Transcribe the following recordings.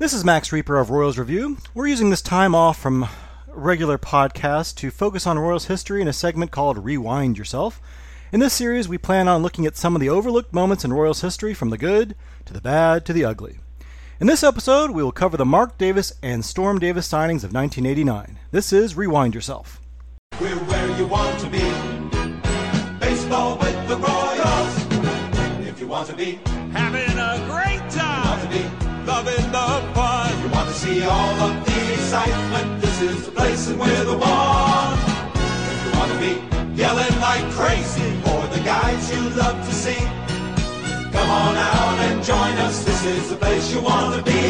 This is Max Rieper of Royals Review. We're using this time off from regular podcast to focus on Royals history in a segment called Rewind Yourself. In this series, we plan on looking at some of the overlooked moments in Royals history from the good to the bad to the ugly. In this episode, we will cover the Mark Davis and Storm Davis signings of 1989. This is Rewind Yourself. We're where you want to be. Baseball with the Royals. If you want to be, having loving the fun. you want to see all of the excitement. This is the place and we're the one. If you want to be yelling like crazy for the guys you love to see, come on out and join us. This is the place you want to be.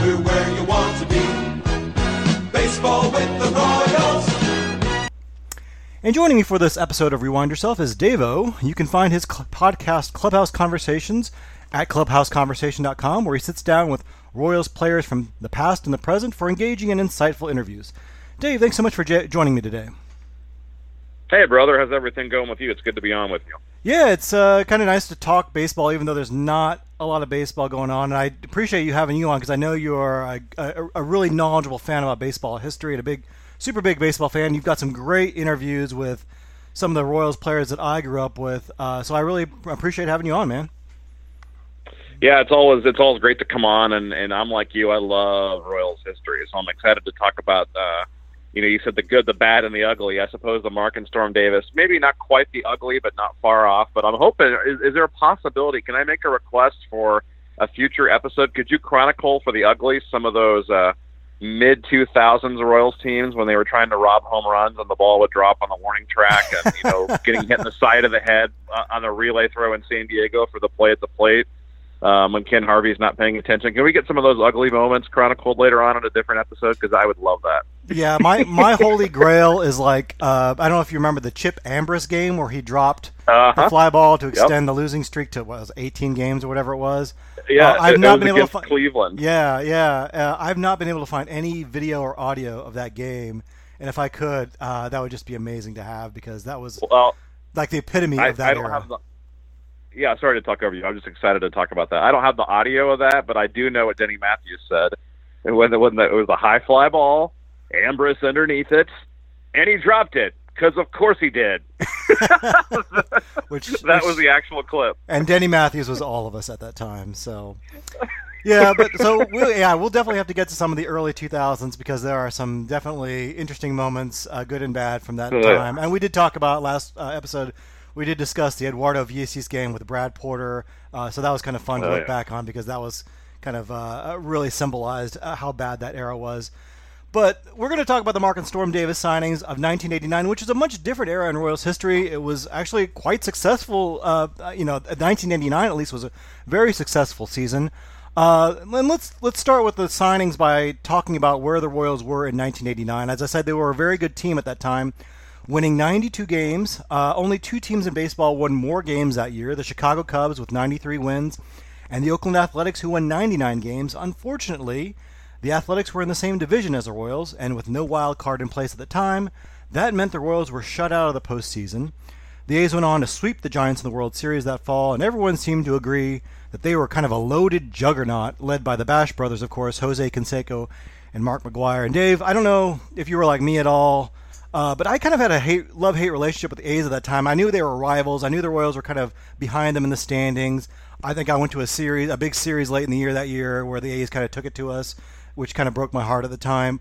We're where you want to be. Baseball with the Royals. And joining me for this episode of Rewind Yourself is Davo. You can find his cl- podcast Clubhouse Conversations at clubhouseconversation.com, where he sits down with Royals players from the past and the present for engaging and insightful interviews. Dave, thanks so much for j- joining me today. Hey, brother, how's everything going with you? It's good to be on with you. Yeah, it's uh, kind of nice to talk baseball, even though there's not a lot of baseball going on. And I appreciate you having you on because I know you are a, a, a really knowledgeable fan about baseball history and a big, super big baseball fan. You've got some great interviews with some of the Royals players that I grew up with. Uh, so I really appreciate having you on, man. Yeah, it's always it's always great to come on, and and I'm like you, I love Royals history, so I'm excited to talk about. Uh, you know, you said the good, the bad, and the ugly. I suppose the Mark and Storm Davis, maybe not quite the ugly, but not far off. But I'm hoping. Is, is there a possibility? Can I make a request for a future episode? Could you chronicle for the ugly some of those uh, mid 2000s Royals teams when they were trying to rob home runs and the ball would drop on the warning track and you know getting hit in the side of the head uh, on a relay throw in San Diego for the play at the plate? Um, when Ken Harvey is not paying attention. Can we get some of those ugly moments chronicled later on in a different episode? Because I would love that. Yeah, my, my holy grail is like uh, I don't know if you remember the Chip Ambres game where he dropped Uh-huh. the fly ball to extend the losing streak to what was 18 games or whatever it was. Yeah, Uh, I've it, not it been able to against fi- Cleveland. Yeah, yeah. Uh, I've not been able to find any video or audio of that game, and if I could, uh, that would just be amazing to have because that was Well, like the epitome I, of that I don't era. Yeah, sorry to talk over you. I'm just excited to talk about that. I don't have the audio of that, but I do know what Denny Matthews said. And when the, when the, it was a high fly ball, Ambres underneath it, and he dropped it because of course he did. which that which- was the actual clip. and Denny Matthews was all of us at that time. So, yeah, but so we'll, yeah, we'll definitely have to get to some of the early 2000s because there are some definitely interesting moments, uh, good and bad, from that Oh, time. And we did talk about last uh, episode. We did discuss the Eduardo Villacis game with Brad Porter, uh, so that was kind of fun to Oh, look yeah. back on because that was kind of uh, really symbolized uh, how bad that era was. But we're going to talk about the Mark and Storm Davis signings of 1989, which is a much different era in Royals history. It was actually quite successful. Uh, you know, 1989 at least was a very successful season. Uh, and let's let's start with the signings by talking about where the Royals were in 1989. As I said, they were a very good team at that time, winning 92 games. Uh, only two teams in baseball won more games that year: the Chicago Cubs with 93 wins, and the Oakland Athletics, who won 99 games. Unfortunately, the Athletics were in the same division as the Royals, and with no wild card in place at the time, that meant the Royals were shut out of the postseason. The A's went on to sweep the Giants in the World Series that fall, and everyone seemed to agree that they were kind of a loaded juggernaut, led by the Bash brothers, of course, Jose Canseco and Mark McGwire. And Dave, I don't know if you were like me at all, uh, but I kind of had a hate, love-hate relationship with the A's at that time. I knew they were rivals. I knew the Royals were kind of behind them in the standings. I think I went to a series, a big series late in the year that year, where the A's kind of took it to us, which kind of broke my heart at the time.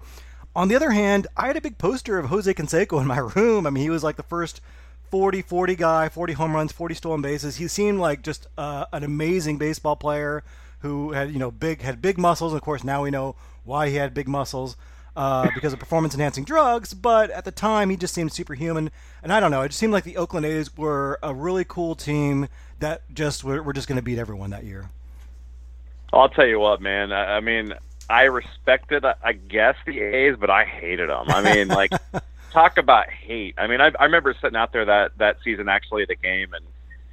On the other hand, I had a big poster of Jose Canseco in my room. I mean, he was like the first 40 40 guy, 40 home runs, 40 stolen bases. He seemed like just uh, an amazing baseball player who had, you know, big had big muscles. And of course, now we know why he had big muscles uh, because of performance enhancing drugs. But at the time, he just seemed superhuman. And I don't know, it just seemed like the Oakland A's were a really cool team that just were, were just going to beat everyone that year. I'll tell you what, man. I, I mean, I respected, I guess, the A's, but I hated them. I mean, like, talk about hate. I mean, I, I remember sitting out there that that season actually at the game, and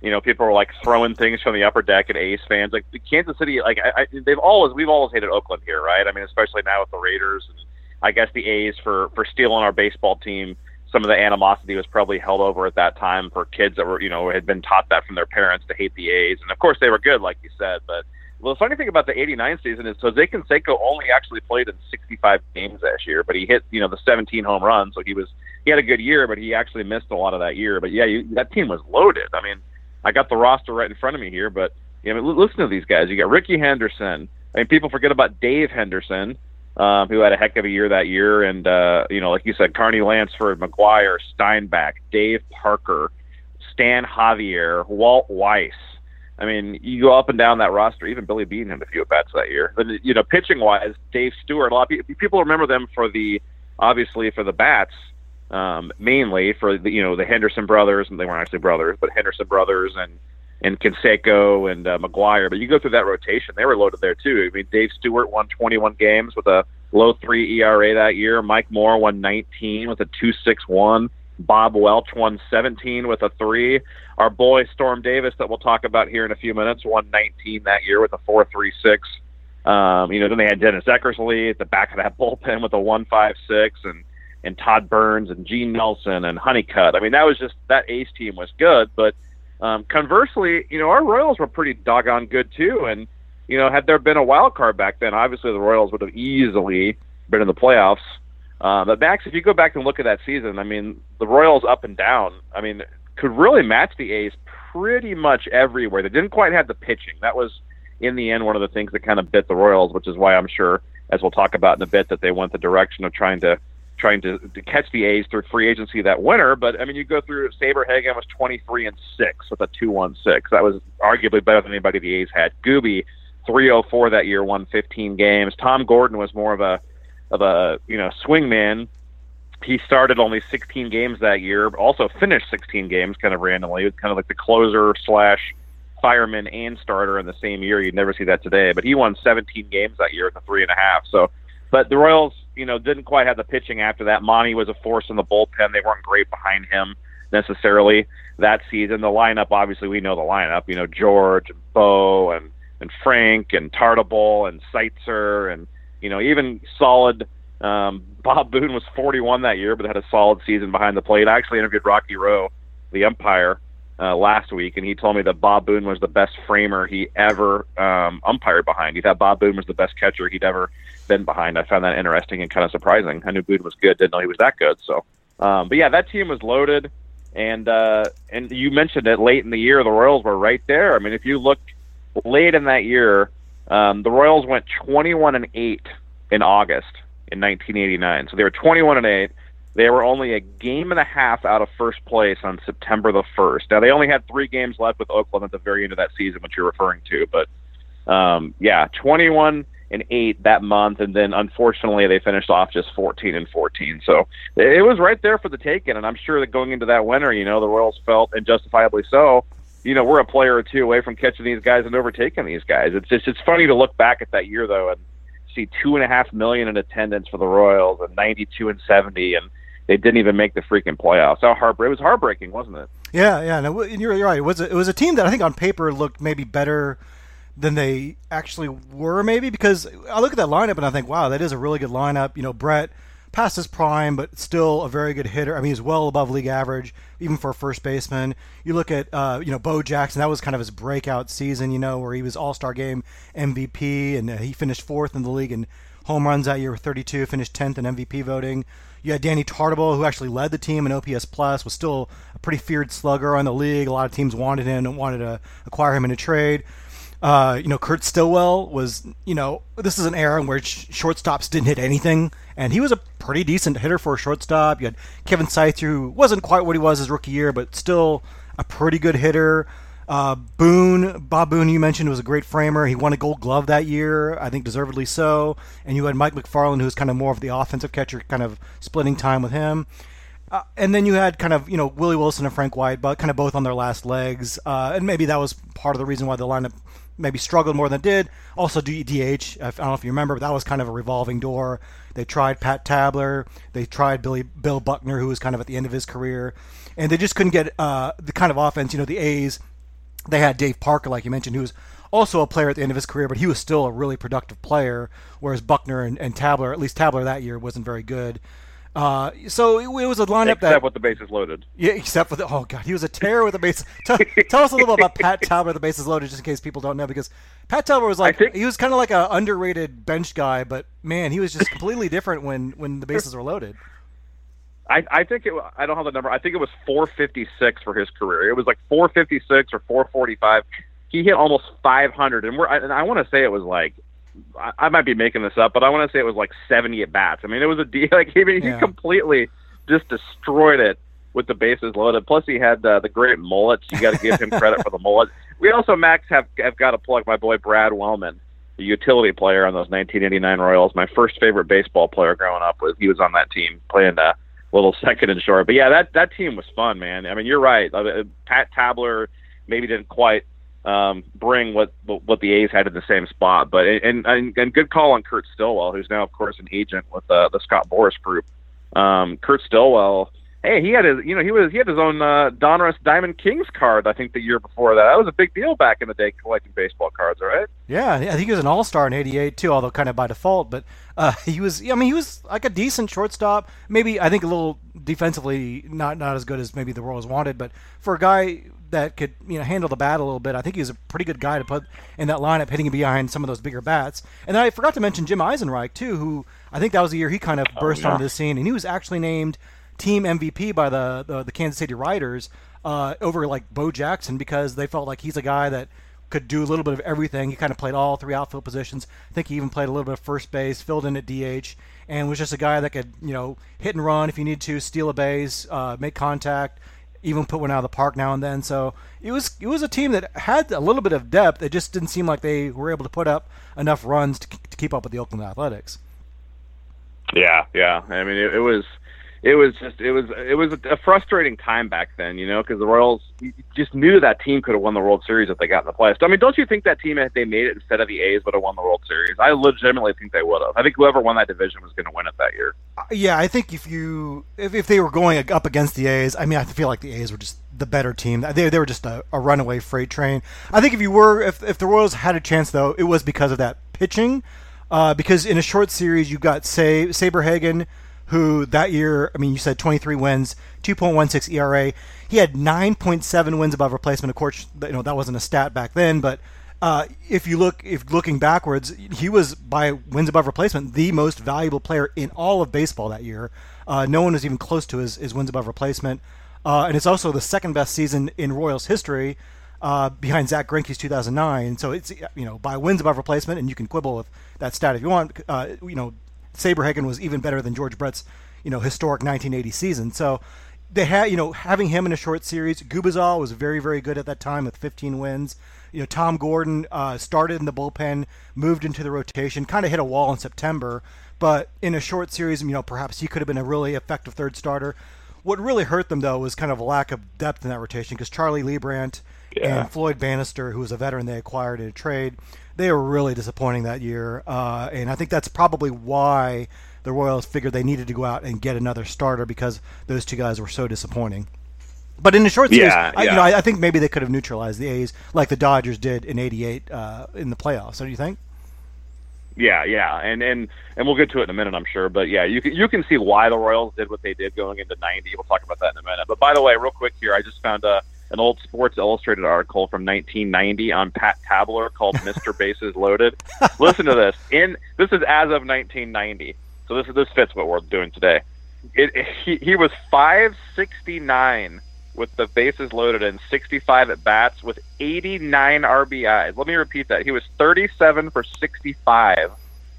you know, people were like throwing things from the upper deck at A's fans. Like Kansas City, like I, I, they've always we've always hated Oakland here, right? I mean, especially now with the Raiders, and I guess the A's for for stealing our baseball team. Some of the animosity was probably held over at that time for kids that were, you know, had been taught that from their parents to hate the A's, and of course they were good, like you said, but Well, the funny thing about the '89 season is Jose Canseco only actually played in 65 games that year, but he hit you know the 17 home runs, so he was he had a good year, but he actually missed a lot of that year. But yeah, you, that team was loaded. I mean, I got the roster right in front of me here, but you know, listen to these guys. You got Rickey Henderson. I mean, people forget about Dave Henderson, um, who had a heck of a year that year, and uh, you know, like you said, Carney Lansford, McGwire, Steinbach, Dave Parker, Stan Javier, Walt Weiss. I mean, you go up and down that roster. Even Billy Beane had a few at bats that year. But you know, pitching wise, Dave Stewart. A lot of people remember them for the obviously for the bats, um, mainly for the you know the Henderson brothers, and they weren't actually brothers, but Henderson brothers and and Canseco and uh, McGwire. But you go through that rotation; they were loaded there too. I mean, Dave Stewart won 21 games with a low three ERA that year. Mike Moore won 19 with a 2.61. Bob Welch won 17 with a three. Our boy Storm Davis, that we'll talk about here in a few minutes, won 19 that year with a 4.36. Um, you know, then they had Dennis Eckersley at the back of that bullpen with a 1.56, and and Todd Burns and Gene Nelson and Honeycutt. I mean, that was just that ace team was good, but um, conversely, you know, our Royals were pretty doggone good too. And you know, had there been a wild card back then, obviously the Royals would have easily been in the playoffs. Uh, but Max, if you go back and look at that season, I mean, the Royals up and down, I mean, could really match the A's pretty much everywhere. They didn't quite have the pitching. That was, in the end, one of the things that kind of bit the Royals, which is why I'm sure, as we'll talk about in a bit, that they went the direction of trying to trying to, to catch the A's through free agency that winter. But I mean, you go through Saberhagen was 23 and six with a 2.16. That was arguably better than anybody the A's had. Gooby 304 that year, won 15 games. Tom Gordon was more of a of a you know swingman. He started only 16 games that year, but also finished 16 games kind of randomly. It was kind of like the closer slash fireman and starter in the same year. You'd never see that today. But he won 17 games that year with a three and a half. So, but the Royals, you know, didn't quite have the pitching after that. Monty was a force in the bullpen. They weren't great behind him necessarily that season. The lineup, obviously, we know the lineup. You know, George and Bo and and Frank and Tartabull and Seitzer and you know, even solid. Um, Bob Boone was 41 that year, but had a solid season behind the plate. I actually interviewed Rocky Roe, the umpire, uh, last week, and he told me that Bob Boone was the best framer he ever um, umpired behind. He thought Bob Boone was the best catcher he'd ever been behind. I found that interesting and kind of surprising. I knew Boone was good, didn't know he was that good. So, um, but yeah, that team was loaded, and uh, and you mentioned it late in the year. The Royals were right there. I mean, if you look late in that year, um, the Royals went 21 and 8 in August in 1989. So they were 21 and 8. They were only a game and a half out of first place on September the 1st. Now they only had 3 games left with Oakland at the very end of that season, which you're referring to, but um, yeah, 21 and 8 that month and then unfortunately they finished off just 14 and 14. So it was right there for the taking and I'm sure that going into that winter, you know, the Royals felt and justifiably so you know, we're a player or two away from catching these guys and overtaking these guys. It's just it's funny to look back at that year though and see two and a half million in attendance for the Royals and ninety two and seventy and they didn't even make the freaking playoffs. How heartbreaking! It was heartbreaking, wasn't it? Yeah, yeah. No, you're, you're right. It was a, it was a team that I think on paper looked maybe better than they actually were, maybe because I look at that lineup and I think, wow, that is a really good lineup. You know, Brett past his prime, but still a very good hitter. I mean, he's well above league average, even for a first baseman. You look at, uh, you know, Bo Jackson. That was kind of his breakout season, you know, where he was All Star Game MVP, and uh, he finished fourth in the league in home runs that year with 32, finished 10th in MVP voting. You had Danny Tartabull, who actually led the team in OPS plus, was still a pretty feared slugger on the league. A lot of teams wanted him and wanted to acquire him in a trade. Uh, you know, Kurt Stillwell was, you know, this is an era in which shortstops didn't hit anything, and he was a pretty decent hitter for a shortstop. You had Kevin Seitzer, who wasn't quite what he was his rookie year, but still a pretty good hitter. Uh, Boone, Bob Boone, you mentioned was a great framer. He won a Gold Glove that year, I think deservedly so. And you had Mike Macfarlane, who was kind of more of the offensive catcher, kind of splitting time with him. Uh, and then you had kind of you know Willie Wilson and Frank White, but kind of both on their last legs, uh, and maybe that was part of the reason why the lineup maybe struggled more than did. Also, DH, I don't know if you remember, but that was kind of a revolving door. They tried Pat Tabler, they tried Billy Bill Buckner, who was kind of at the end of his career, and they just couldn't get uh, the kind of offense. You know, the A's, they had Dave Parker, like you mentioned, who was also a player at the end of his career, but he was still a really productive player, whereas Buckner and, and Tabler, at least Tabler that year, wasn't very good. Uh, so it, it was a lineup Except that except with the bases loaded. yeah, except for the oh god, he was a terror with the base. Tell, tell us a little about Pat Tabler, with the bases loaded, just in case people don't know, because Pat Tabler was like think- he was kind of like an underrated bench guy, but man, he was just completely different when when the bases were loaded. I, I think it. I don't have the number. I think it was 456 for his career. It was like 456 or 445. He hit almost 500, and we're. And I want to say it was like. I, I might be making this up, but I want to say it was like 70 at bats. I mean, it was a deal. Like mean, he Yeah. completely just destroyed it with the bases loaded. Plus, he had uh, the great mullets. You got to give him credit for the mullet. We also Max have have got to plug my boy Brad Wellman, the utility player on those 1989 Royals. My first favorite baseball player growing up was he was on that team playing uh, little second and short. But yeah, that that team was fun, man. I mean, you're right. Uh, Pat Tabler maybe didn't quite um, bring what what the A's had in the same spot, but and and, and good call on Kurt Stillwell, who's now of course an agent with uh, the Scott Boras Group. Um, Kurt Stillwell. Hey, he had his, you know, he was he had his own uh, Donruss Diamond Kings card. I think the year before that. That was a big deal back in the day, collecting baseball cards, right? Yeah, I think he was an All Star in '88 too, although kind of by default. But uh, he was, I mean, he was like a decent shortstop. Maybe I think a little defensively not not as good as maybe the Royals wanted, but for a guy that could you know handle the bat a little bit, I think he's a pretty good guy to put in that lineup, hitting behind some of those bigger bats. And then I forgot to mention Jim Eisenreich too, who I think that was the year he kind of burst yeah. onto the scene, and he was actually named team MVP by the the, the Kansas City Writers uh, over like Bo Jackson because they felt like he's a guy that could do a little bit of everything. He kind of played all three outfield positions. I think he even played a little bit of first base, filled in at DH, and was just a guy that could, you know, hit and run if you need to, steal a base, uh, make contact, even put one out of the park now and then. So it was it was a team that had a little bit of depth. It just didn't seem like they were able to put up enough runs to, to keep up with the Oakland Athletics. Yeah, yeah. I mean, it, it was, it was just, it was, it was a frustrating time back then, you know, because the Royals just knew that team could have won the World Series if they got in the playoffs. I mean, don't you think that team, if they made it instead of the A's, would have won the World Series? I legitimately think they would have. I think whoever won that division was going to win it that year. Yeah, I think if you if, if they were going up against the A's, I mean, I feel like the A's were just the better team. They, they were just a, a runaway freight train. I think if you were if if the Royals had a chance though, it was because of that pitching. Uh, because in a short series, you got say Saberhagen, who that year, I mean, you said 23 wins, 2.16 ERA. He had 9.7 wins above replacement. Of course, you know that wasn't a stat back then, but uh, if you look, if looking backwards, he was by wins above replacement the most valuable player in all of baseball that year. Uh, no one was even close to his, his wins above replacement, uh, and it's also the second best season in Royals history, uh, behind Zack Greinke's 2009. So it's you know by wins above replacement, and you can quibble with that stat if you want. Uh, you know, Saberhagen was even better than George Brett's you know historic 1980 season. So they had you know having him in a short series. Gubicza was very very good at that time with 15 wins. You know Tom Gordon uh, started in the bullpen, moved into the rotation, kind of hit a wall in September, but in a short series, you know perhaps he could have been a really effective third starter. What really hurt them though was kind of a lack of depth in that rotation because Charlie Leibrandt Yeah. and Floyd Bannister, who was a veteran they acquired in a trade, they were really disappointing that year, uh, and I think that's probably why the Royals figured they needed to go out and get another starter because those two guys were so disappointing. But in the short series, Yeah, I, you yeah. know, I, I think maybe they could have neutralized the A's like the Dodgers did in '88 uh, in the playoffs. Don't you think? Yeah, yeah, and and and we'll get to it in a minute, I'm sure. But yeah, you can you can see why the Royals did what they did going into '90. We'll talk about that in a minute. But by the way, real quick here, I just found a an old Sports Illustrated article from 1990 on Pat Tabler called "Mr. Bases Loaded." Listen to this. In this is as of 1990, so this is this fits what we're doing today. It, he he was 569 with the bases loaded and 65 at bats with 89 RBIs. Let me repeat that. He was 37 for 65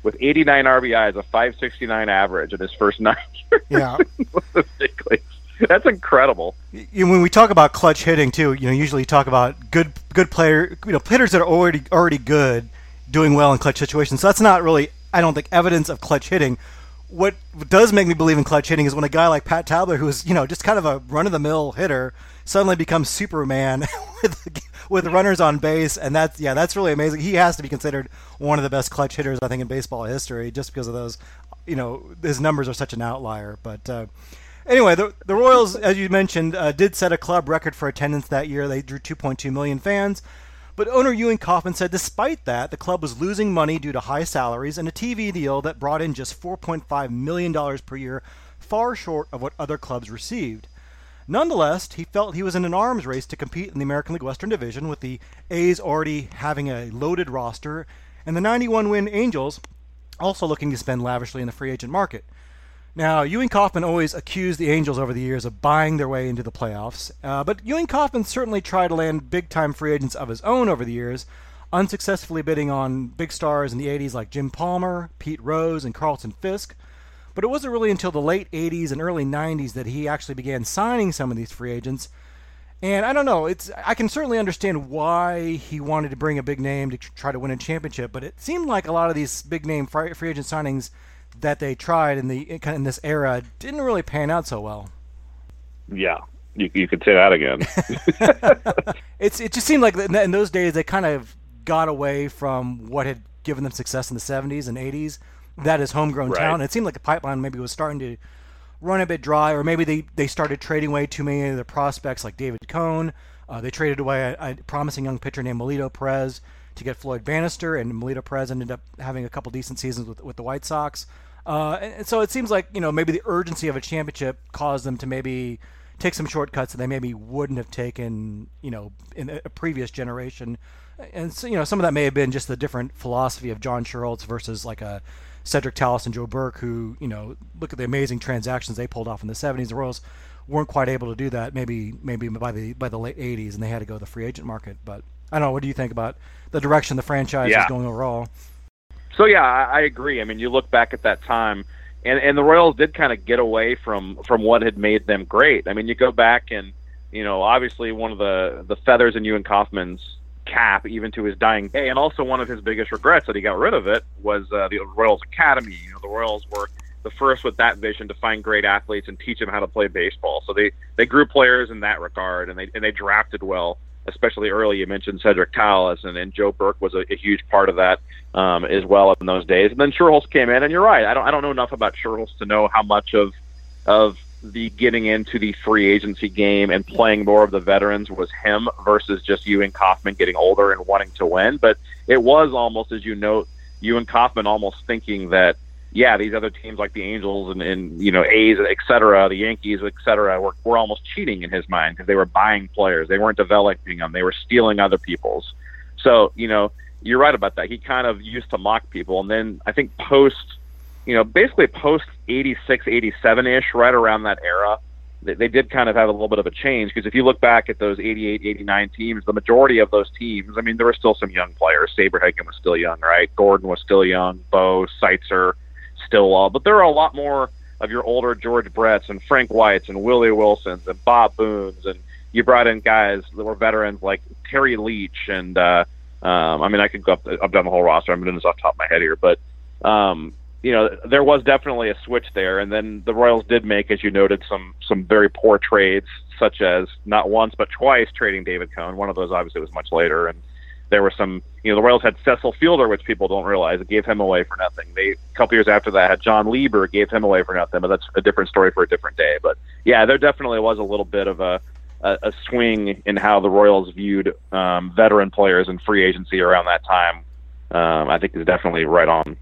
with 89 RBIs, a 569 average in his first nine years. Yeah. That's incredible. you when we talk about clutch hitting too, you know, usually you talk about good good player, you know, hitters that are already already good, doing well in clutch situations. So that's not really, I don't think, evidence of clutch hitting. What does make me believe in clutch hitting is when a guy like Pat Tabler, who's you know just kind of a run of the mill hitter, suddenly becomes Superman with with runners on base, and that's yeah, that's really amazing. He has to be considered one of the best clutch hitters I think in baseball history, just because of those, you know, his numbers are such an outlier. But uh, Anyway, the, the Royals, as you mentioned, uh, did set a club record for attendance that year. They drew 2.2 million fans. But owner Ewing Kauffman said despite that, the club was losing money due to high salaries and a TV deal that brought in just $4.5 million per year far short of what other clubs received. Nonetheless, he felt he was in an arms race to compete in the American League Western Division, with the A's already having a loaded roster, and the 91 win Angels also looking to spend lavishly in the free agent market. Now, Ewing Kauffman always accused the Angels over the years of buying their way into the playoffs, uh, but Ewing Kauffman certainly tried to land big time free agents of his own over the years, unsuccessfully bidding on big stars in the 80s like Jim Palmer, Pete Rose, and Carlton Fisk. But it wasn't really until the late 80s and early 90s that he actually began signing some of these free agents. And I don't know, it's I can certainly understand why he wanted to bring a big name to try to win a championship, but it seemed like a lot of these big name free agent signings that they tried in the in this era didn't really pan out so well. Yeah, you, you could say that again. it's it just seemed like in those days they kind of got away from what had given them success in the 70s and 80s. That is homegrown Right. talent. It seemed like the pipeline maybe was starting to run a bit dry, or maybe they, they started trading away too many of the prospects like David Cone. Uh, they traded away a, a promising young pitcher named Melido Perez to get Floyd Bannister, and Melido Perez ended up having a couple decent seasons with, with the White Sox. Uh, and, so it seems like you know maybe the urgency of a championship caused them to maybe take some shortcuts that they maybe wouldn't have taken you know in a, a previous generation. And so, you know some of that may have been just the different philosophy of John Schuerholz versus like a Cedric Tallis and Joe Burke, who you know look at the amazing transactions they pulled off in the '70s. The Royals weren't quite able to do that. Maybe maybe by the by the late '80s, and they had to go to the free agent market. But I don't know. What do you think about the direction the franchise Yeah. is going overall? So yeah, I, I agree. I mean, you look back at that time, and and the Royals did kind of get away from from what had made them great. I mean, you go back and you know, obviously one of the the feathers in Ewing Kauffman's cap, even to his dying day, and also one of his biggest regrets that he got rid of it was uh, the Royals Academy. You know, the Royals were the first with that vision to find great athletes and teach them how to play baseball. So they they grew players in that regard, and they and they drafted well especially early. You mentioned Cedric Tallis, and, and Joe Burke was a, a huge part of that um, as well in those days. And then Schuerholz came in, and you're right. I don't I don't know enough about Schuerholz to know how much of of the getting into the free agency game and playing more of the veterans was him versus just Ewing Kauffman getting older and wanting to win. But it was almost, as you note, Ewing Kauffman almost thinking that yeah, these other teams like the Angels and, and you know A's, et cetera, the Yankees, et cetera, were, were almost cheating in his mind because they were buying players. They weren't developing them. They were stealing other people's. So you know, you're right about that. He kind of used to mock people, and then I think post, you know, basically post 86, 87 ish, right around that era, they, they did kind of have a little bit of a change because if you look back at those 88, 89 teams, the majority of those teams, I mean, there were still some young players. Saberhagen was still young, right? Gordon was still young. Bo, Seitzer, Stillwell, but there are a lot more of your older George Bretts and Frank Whites and Willie Wilsons and Bob Boones, and you brought in guys that were veterans like Terry Leach and uh, um, I mean I could go up, up down the whole roster. I'm doing this off the top of my head here, but um, you know there was definitely a switch there, and then the Royals did make, as you noted, some some very poor trades, such as not once but twice trading David Cone. One of those obviously was much later, and there were some, you know, the Royals had Cecil Fielder, which people don't realize, it gave him away for nothing. They a couple years after that had Jon Lieber, gave him away for nothing, but that's a different story for a different day. But yeah, there definitely was a little bit of a a, swing in how the Royals viewed um, veteran players and free agency around that time. Um, I think is definitely right on.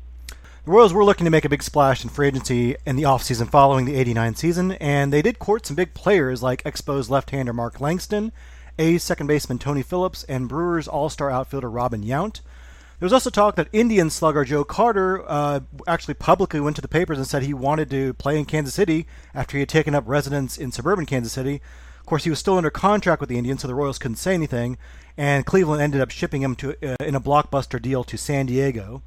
The Royals were looking to make a big splash in free agency in the offseason following the 89 season, and they did court some big players like Expos left-hander Mark Langston, A's second baseman Tony Phillips, and Brewers all-star outfielder Robin Yount. There was also talk that Indian slugger Joe Carter uh, actually publicly went to the papers and said he wanted to play in Kansas City after he had taken up residence in suburban Kansas City. Of course, he was still under contract with the Indians, so the Royals couldn't say anything, and Cleveland ended up shipping him to uh, in a blockbuster deal to San Diego.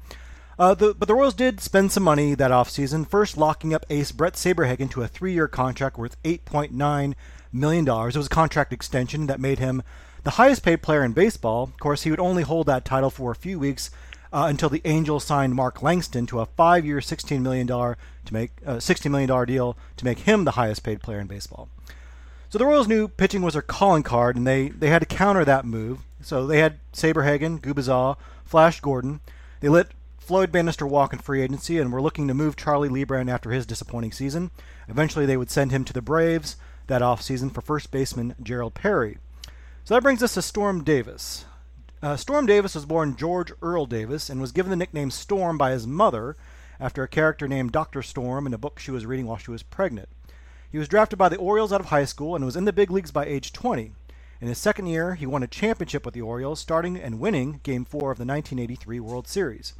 Uh, the, but the Royals did spend some money that offseason, first locking up ace Bret Saberhagen to a three-year contract worth $8.9 million. dollars. It was a contract extension that made him the highest-paid player in baseball. Of course, he would only hold that title for a few weeks uh, until the Angels signed Mark Langston to a five-year, $16 million to make uh, $60 million deal to make him the highest-paid player in baseball. So the Royals knew pitching was their calling card, and they, they had to counter that move. So they had Saberhagen, Gubicza, Flash Gordon. They let Floyd Bannister walk in free agency and were looking to move Charlie Leibrandt after his disappointing season. Eventually, they would send him to the Braves that offseason for first baseman Gerald Perry. So that brings us to Storm Davis. Uh, Storm Davis was born George Earl Davis and was given the nickname Storm by his mother, after a character named Dr. Storm in a book she was reading while she was pregnant. He was drafted by the Orioles out of high school and was in the big leagues by age 20. In his second year, he won a championship with the Orioles, starting and winning Game 4 of the 1983 World Series.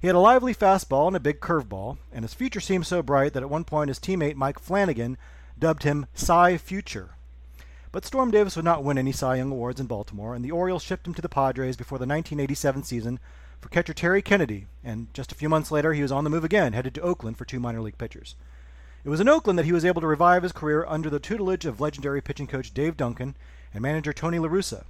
He had a lively fastball and a big curveball, and his future seemed so bright that at one point his teammate Mike Flanagan dubbed him Cy Future. But Storm Davis would not win any Cy Young awards in Baltimore, and the Orioles shipped him to the Padres before the 1987 season for catcher Terry Kennedy, and just a few months later he was on the move again, headed to Oakland for two minor league pitchers. It was in Oakland that he was able to revive his career under the tutelage of legendary pitching coach Dave Duncan and manager Tony La Russa.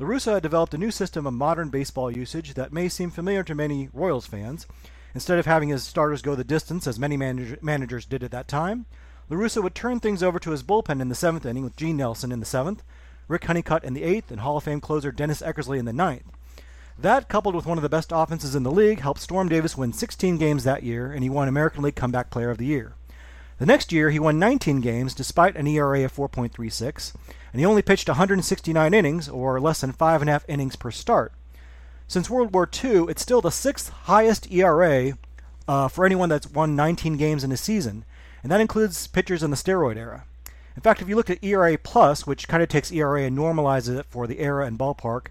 LaRussa had developed a new system of modern baseball usage that may seem familiar to many Royals fans. Instead of having his starters go the distance, as many manager- managers did at that time, LaRussa would turn things over to his bullpen in the seventh inning with Gene Nelson in the seventh, Rick Honeycutt in the eighth, and Hall of Fame closer Dennis Eckersley in the ninth. That, coupled with one of the best offenses in the league, helped Storm Davis win 16 games that year, and he won American League Comeback Player of the Year. The next year, he won 19 games despite an ERA of 4.36, and he only pitched 169 innings, or less than five and a half innings per start. Since World War II, it's still the sixth highest ERA uh, for anyone that's won 19 games in a season, and that includes pitchers in the steroid era. In fact, if you look at ERA plus, which kind of takes ERA and normalizes it for the era and ballpark,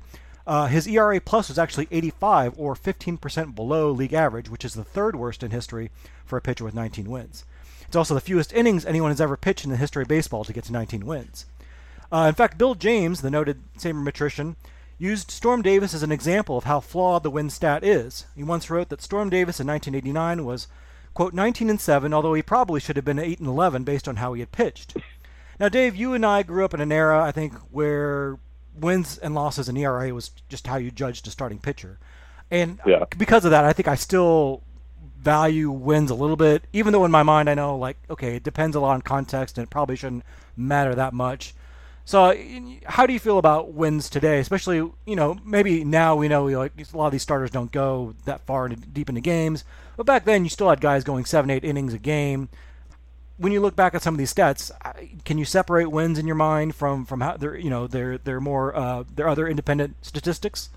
uh, his ERA plus was actually 85, or 15% below league average, which is the third worst in history for a pitcher with 19 wins. It's also the fewest innings anyone has ever pitched in the history of baseball to get to 19 wins. Uh, in fact, Bill James, the noted sabermetrician, used Storm Davis as an example of how flawed the win stat is. He once wrote that Storm Davis in 1989 was, quote, 19 and 7, although he probably should have been 8 and 11 based on how he had pitched. Now, Dave, you and I grew up in an era, I think, where wins and losses in ERA was just how you judged a starting pitcher. And Yeah. because of that, I think I still value wins a little bit, even though in my mind I know, like, okay, it depends a lot on context and it probably shouldn't matter that much. So, how do you feel about wins today? Especially, you know, maybe now we know like a lot of these starters don't go that far deep into games, but back then you still had guys going seven, eight innings a game. When you look back at some of these stats, can you separate wins in your mind from from how they're you know they're they're more uh, their other independent statistics?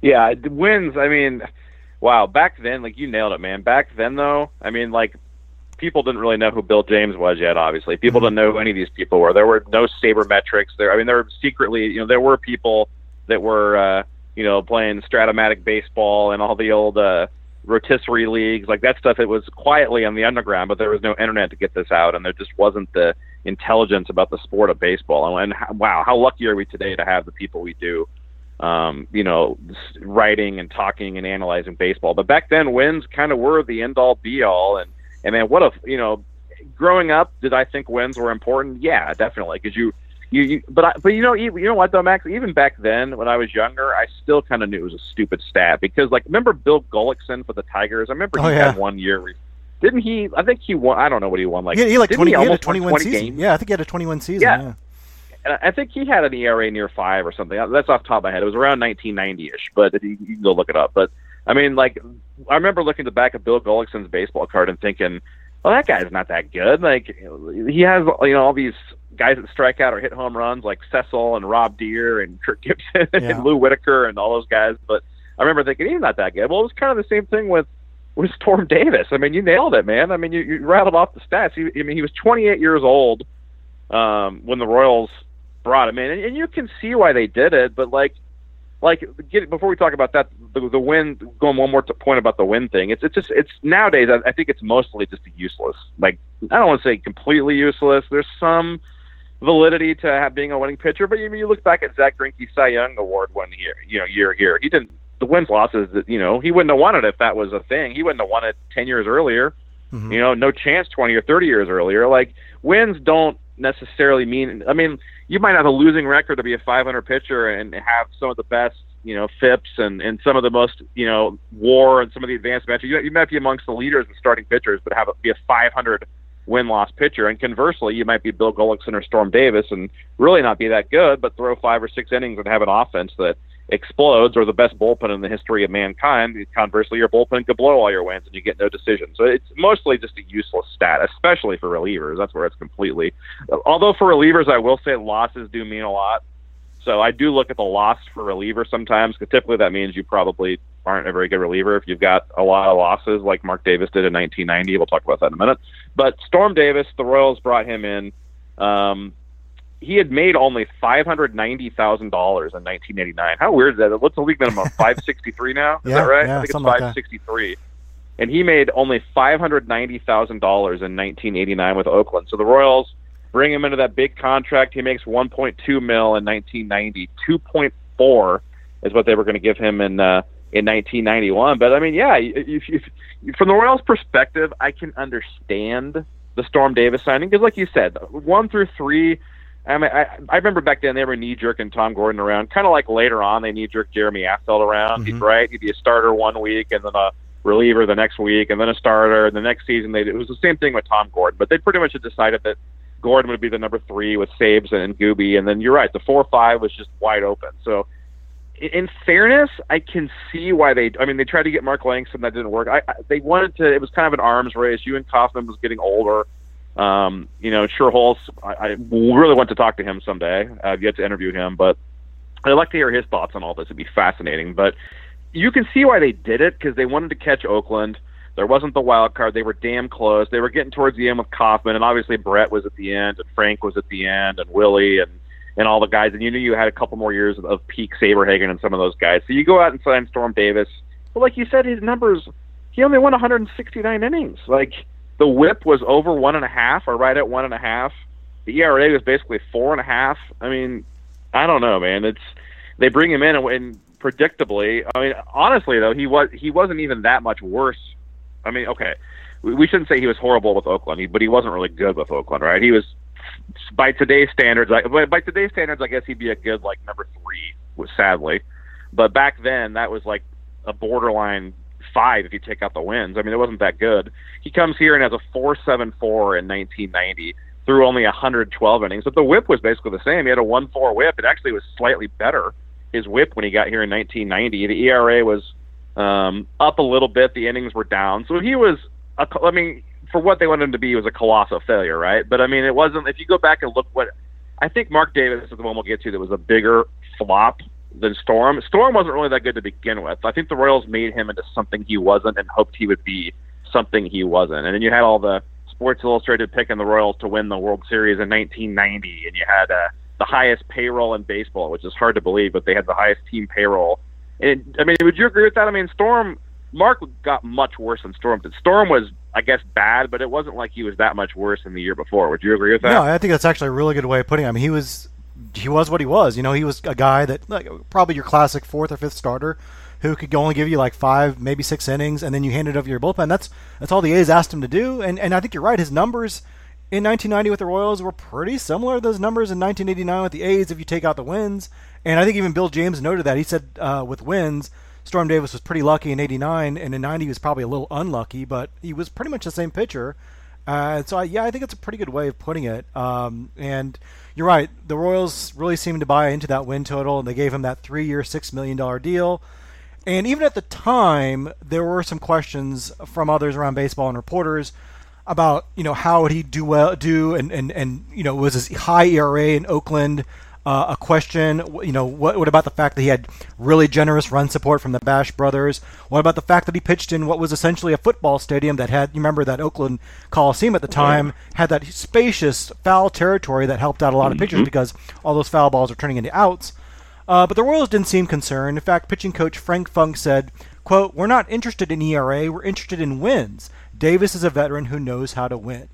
Yeah, wins. I mean, wow. Back then, like you nailed it, man. Back then, though, I mean, like people didn't really know who Bill James was yet. Obviously, people didn't know who any of these people were. There were no sabermetrics. There, I mean, there were secretly, you know, there were people that were, uh, you know, playing Strat-O-Matic baseball and all the old uh, rotisserie leagues, like that stuff. It was quietly on the underground, but there was no internet to get this out, and there just wasn't the intelligence about the sport of baseball. And, and wow, how lucky are we today to have the people we do? um, you know, writing and talking and analyzing baseball. But back then, wins kind of were the end all be all. And and man, what a you know, growing up, did I think wins were important? Yeah, definitely, because you. You, you, but I, but you know, you, you know what though, Max? Even back then, when I was younger, I still kind of knew it was a stupid stat because, like, remember Bill Gullickson for the Tigers? I remember oh, he Oh, yeah. had one year. Didn't he? I think he won. I don't know what he won. Like, yeah, he like didn't twenty. He, had a almost twenty-one 20 season. games? Yeah, I think he had a twenty-one season. Yeah. yeah. And I think he had an ERA near five or something. That's off the top of my head. It was around 1990ish, but you, you can go look it up. But I mean, like, I remember looking at the back of Bill Gullickson's baseball card and thinking, "Well, that guy's not that good. Like, he has you know all these guys that strike out or hit home runs, like Cecil and Rob Deer and Kirk Gibson Yeah. and Lou Whitaker and all those guys." But I remember thinking he's not that good. Well, it was kind of the same thing with with Storm Davis. I mean, you nailed it, man. I mean, you, you rattled off the stats. He, I mean, he was 28 years old um, when the Royals brought him in, and, and you can see why they did it. But like, like get, before we talk about that, the, the win. Going one more to point about the win thing. It's it's just it's nowadays. I, I think it's mostly just useless. Like I don't want to say completely useless. There's some validity to have being a winning pitcher, but you, you look back at Zack Greinke's Cy Young Award one year, you know, year here. He didn't. The wins losses that you know he wouldn't have won it if that was a thing. He wouldn't have won it ten years earlier. Mhm. You know, no chance twenty or thirty years earlier. Like wins don't necessarily mean. I mean, you might have a losing record to be a 500 pitcher and have some of the best, you know, FIPS and and some of the most, you know, WAR and some of the advanced metrics. You, you might be amongst the leaders in starting pitchers, but have a, be a 500 win loss pitcher. And conversely, you might be Bill Gullickson or Storm Davis and really not be that good, but throw five or six innings and have an offense that explodes or the best bullpen in the history of mankind. Conversely, your bullpen could blow all your wins and you get no decision. So it's mostly just a useless stat, especially for relievers. That's where it's completely. Although for relievers, I will say losses do mean a lot. So I do look at the loss for relievers sometimes because typically that means you probably aren't a very good reliever if you've got a lot of losses like Mark Davis did in 1990. We'll talk about that in a minute. But Storm Davis, the Royals brought him in. Um, he had made only five hundred ninety thousand dollars in nineteen eighty nine. How weird is that? What's the league minimum? Five sixty three now? Is Yeah, that right? yeah, I think it's like five sixty three. And he made only five hundred ninety thousand dollars in nineteen eighty nine with Oakland. So the Royals bring him into that big contract. He makes one point two mil in nineteen ninety. Two point four is what they were going to give him in uh, in nineteen ninety one. But I mean, yeah, if, if, from the Royals' perspective, I can understand the Storm Davis signing because, like you said, one through three. I mean, I, I remember back then they were knee jerking Tom Gordon around, kind of like later on they knee jerked Jeremy Affeldt around. He'd mm-hmm. right, he'd be a starter one week and then a reliever the next week, and then a starter. And the next season they it was the same thing with Tom Gordon, but they pretty much had decided that Gordon would be the number three with Sabes and Gooby, and then you're right, the four or five was just wide open. So in- in fairness, I can see why they. I mean, they tried to get Mark Langston, that didn't work. I, I they wanted to. It was kind of an arms race. Ewing Kauffman was getting older. Um, you know, Schuerholz. I, I really want to talk to him someday. I've yet to interview him, but I'd like to hear his thoughts on all this. It'd be fascinating. But you can see why they did it because they wanted to catch Oakland. There wasn't the wild card. They were damn close. They were getting towards the end with Kauffman, and obviously Brett was at the end, and Frank was at the end, and Willie, and and all the guys. And you knew you had a couple more years of, of peak Saberhagen and some of those guys. So you go out and sign Storm Davis. But like you said, his numbers. He only won 169 innings. Like the WHIP was over one and a half, or right at one and a half. The ERA was basically four and a half. I mean, I don't know, man. It's they bring him in and, and predictably. I mean, honestly though, he was he wasn't even that much worse. I mean, okay, we, we shouldn't say he was horrible with Oakland, but he wasn't really good with Oakland, right? He was by today's standards. Like, by by today's standards, I guess he'd be a good like number three. Sadly, but back then that was like a borderline five if you take out the wins. I mean, it wasn't that good. He comes here and has a four seven four in 1990 through only 112 innings, but the WHIP was basically the same. He had a one four WHIP. It actually was slightly better. His WHIP when he got here in 1990. The ERA was um, up a little bit. The innings were down, so he was. A, I mean, for what they wanted him to be, was a colossal failure, right? But I mean, it wasn't. If you go back and look what I think Mark Davis is the one we'll get to that was a bigger flop than Storm. Storm wasn't really that good to begin with. I think the Royals made him into something he wasn't and hoped he would be something he wasn't. And then you had all the Sports Illustrated picking the Royals to win the World Series in 1990, and you had uh, the highest payroll in baseball, which is hard to believe, but they had the highest team payroll. And I mean, would you agree with that? I mean, Storm Mark got much worse than Storm did. Storm was, I guess, bad, but it wasn't like he was that much worse than the year before. Would you agree with that? No, I think that's actually a really good way of putting mean, he was he was what he was. You know, he was a guy that like probably your classic fourth or fifth starter who could only give you like five, maybe six innings, and then you hand it over your bullpen. That's that's all the A's asked him to do. And and I think you're right. His numbers in 1990 with the Royals were pretty similar to those numbers in 1989 with the A's if you take out the wins. And I think even Bill James noted that. He said uh, with wins, Storm Davis was pretty lucky in 89, and in 90 he was probably a little unlucky, but he was pretty much the same pitcher. Uh, so I, yeah, I think it's a pretty good way of putting it. Um, and you're right, the Royals really seemed to buy into that win total, and they gave him that three-year, six million dollar deal. And even at the time, there were some questions from others around baseball and reporters about you know how would he do well do and and and you know was his high ERA in Oakland uh, a question you know what what about the fact that he had really generous run support from the Bash brothers what about the fact that he pitched in what was essentially a football stadium that had you remember that Oakland Coliseum at the time had that spacious foul territory that helped out a lot of pitchers because all those foul balls are turning into outs uh, but the Royals didn't seem concerned. In fact, pitching coach Frank Funk said, quote, We're not interested in ERA, we're interested in wins. Davis is a veteran who knows how to win.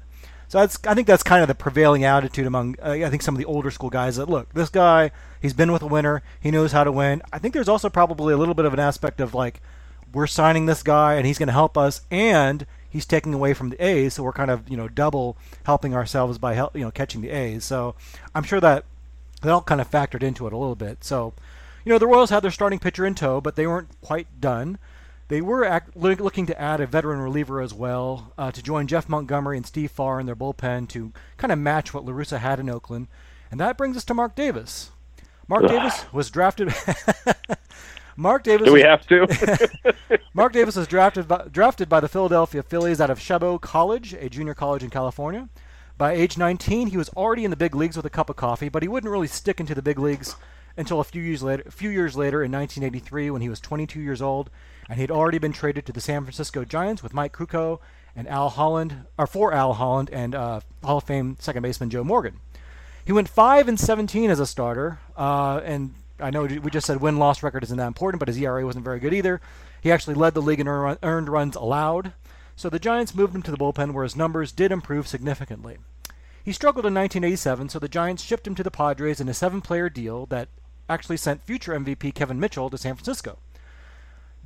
So that's, I think that's kind of the prevailing attitude among, uh, I think, some of the older school guys that, look, this guy, he's been with a winner, he knows how to win. I think there's also probably a little bit of an aspect of, like, we're signing this guy and he's going to help us, and he's taking away from the A's, so we're kind of, you know, double helping ourselves by, help, you know, catching the A's. So I'm sure that that all kind of factored into it a little bit. So, you know, the Royals had their starting pitcher in tow, but they weren't quite done. They were act, look, looking to add a veteran reliever as well uh, to join Jeff Montgomery and Steve Farr in their bullpen to kind of match what LaRussa had in Oakland. And that brings us to Mark Davis. Mark Davis was drafted. Mark Davis. Do we have to? Mark Davis was drafted by, drafted by the Philadelphia Phillies out of Chabot College, a junior college in California. By age 19, he was already in the big leagues with a cup of coffee, but he wouldn't really stick into the big leagues until a few years later. A few years later, in 1983, when he was 22 years old, and he'd already been traded to the San Francisco Giants with Mike Krukow and Al Holland, or for Al Holland and uh, Hall of Fame second baseman Joe Morgan. He went five and 17 as a starter, uh, and I know we just said win loss record isn't that important, but his ERA wasn't very good either. He actually led the league in earned runs allowed, so the Giants moved him to the bullpen where his numbers did improve significantly. He struggled in 1987, so the Giants shipped him to the Padres in a seven player deal that actually sent future MVP Kevin Mitchell to San Francisco.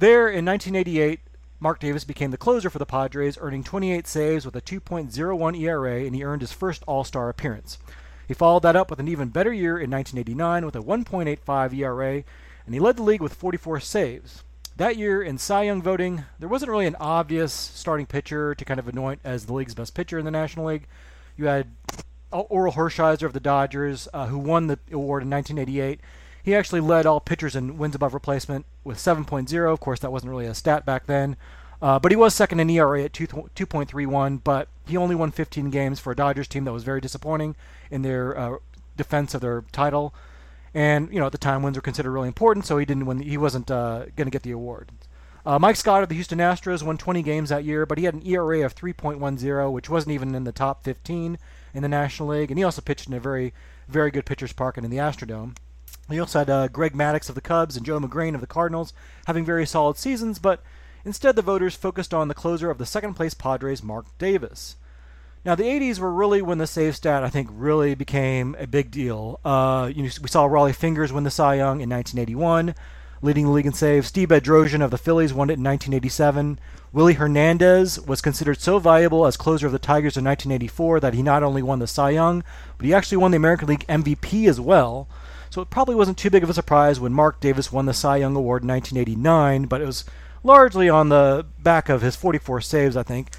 There, in 1988, Mark Davis became the closer for the Padres, earning 28 saves with a 2.01 ERA, and he earned his first All Star appearance. He followed that up with an even better year in 1989 with a 1.85 ERA, and he led the league with 44 saves. That year in Cy Young voting, there wasn't really an obvious starting pitcher to kind of anoint as the league's best pitcher in the National League. You had Orel Hershiser of the Dodgers, uh, who won the award in 1988. He actually led all pitchers in wins above replacement with 7.0. Of course, that wasn't really a stat back then. Uh, but he was second in ERA at 2, 2.31, but he only won 15 games for a Dodgers team that was very disappointing in their uh, defense of their title. And, you know, at the time, wins were considered really important, so he didn't win. He wasn't uh, going to get the award. Uh, Mike Scott of the Houston Astros won 20 games that year, but he had an ERA of 3.10, which wasn't even in the top 15 in the National League. And he also pitched in a very, very good pitcher's park and in the Astrodome. He also had uh, Greg Maddux of the Cubs and Joe Magrane of the Cardinals having very solid seasons, but instead the voters focused on the closer of the second place Padres, Mark Davis. Now, the 80s were really when the save stat, I think, really became a big deal. Uh, you know, we saw Rollie Fingers win the Cy Young in 1981, leading the league in saves. Steve Bedrosian of the Phillies won it in 1987. Willie Hernandez was considered so valuable as closer of the Tigers in 1984 that he not only won the Cy Young, but he actually won the American League MVP as well. So it probably wasn't too big of a surprise when Mark Davis won the Cy Young Award in 1989, but it was largely on the back of his 44 saves, I think.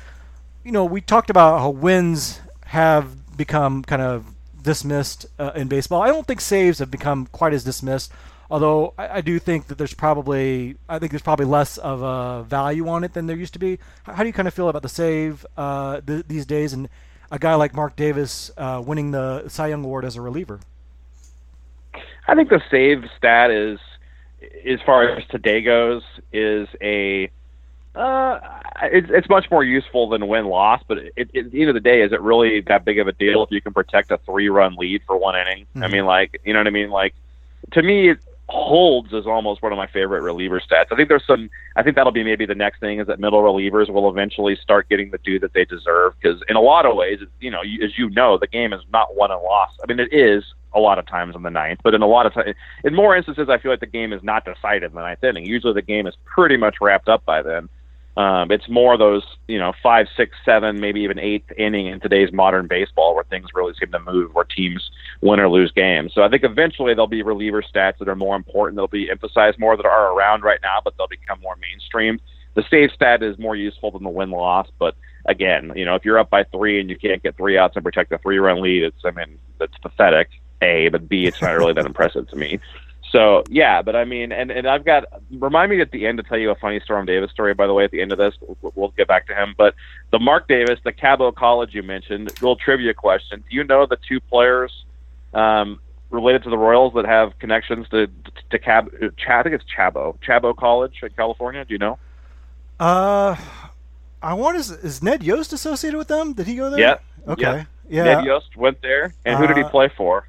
You know, we talked about how wins have become kind of dismissed uh, in baseball. I don't think saves have become quite as dismissed, although I, I, do think that there's probably I think there's probably less of a value on it than there used to be. How, how do you kind of feel about the save uh, th- these days and a guy like Mark Davis uh, winning the Cy Young Award as a reliever? I think the save stat is, as far as today goes, is a uh, it's it's much more useful than win loss. But it, it, at the end of the day, is it really that big of a deal if you can protect a three run lead for one inning? Mm-hmm. I mean, like you know what I mean? Like to me, holds is almost one of my favorite reliever stats. I think there's some. I think that'll be maybe the next thing is that middle relievers will eventually start getting the due that they deserve because in a lot of ways, you know, as you know, the game is not won and lost. I mean, it is a lot of times in the ninth, but in a lot of times, in more instances, I feel like the game is not decided in the ninth inning. Usually, the game is pretty much wrapped up by then. Um, it's more those, you know, five, six, seven, maybe even eighth inning in today's modern baseball where things really seem to move, where teams win or lose games. So I think eventually there'll be reliever stats that are more important. They'll be emphasized more that are around right now, but they'll become more mainstream. The save stat is more useful than the win loss, but again, you know, if you're up by three and you can't get three outs and protect a three run lead, it's, I mean, that's pathetic. A, but B, it's not really that impressive to me. So yeah, but I mean, and and I've got remind me at the end to tell you a funny Storm Davis story. By the way, at the end of this, we'll, we'll get back to him. But the Mark Davis, the Cabot College you mentioned, little trivia question: Do you know the two players um, related to the Royals that have connections to to Cab? I think it's Chabot, Chabot College in California. Do you know? Uh, I want is is Ned Yost associated with them? Did he go there? Yeah. Okay. Yeah. yeah. Ned Yost went there, and who did he uh, play for?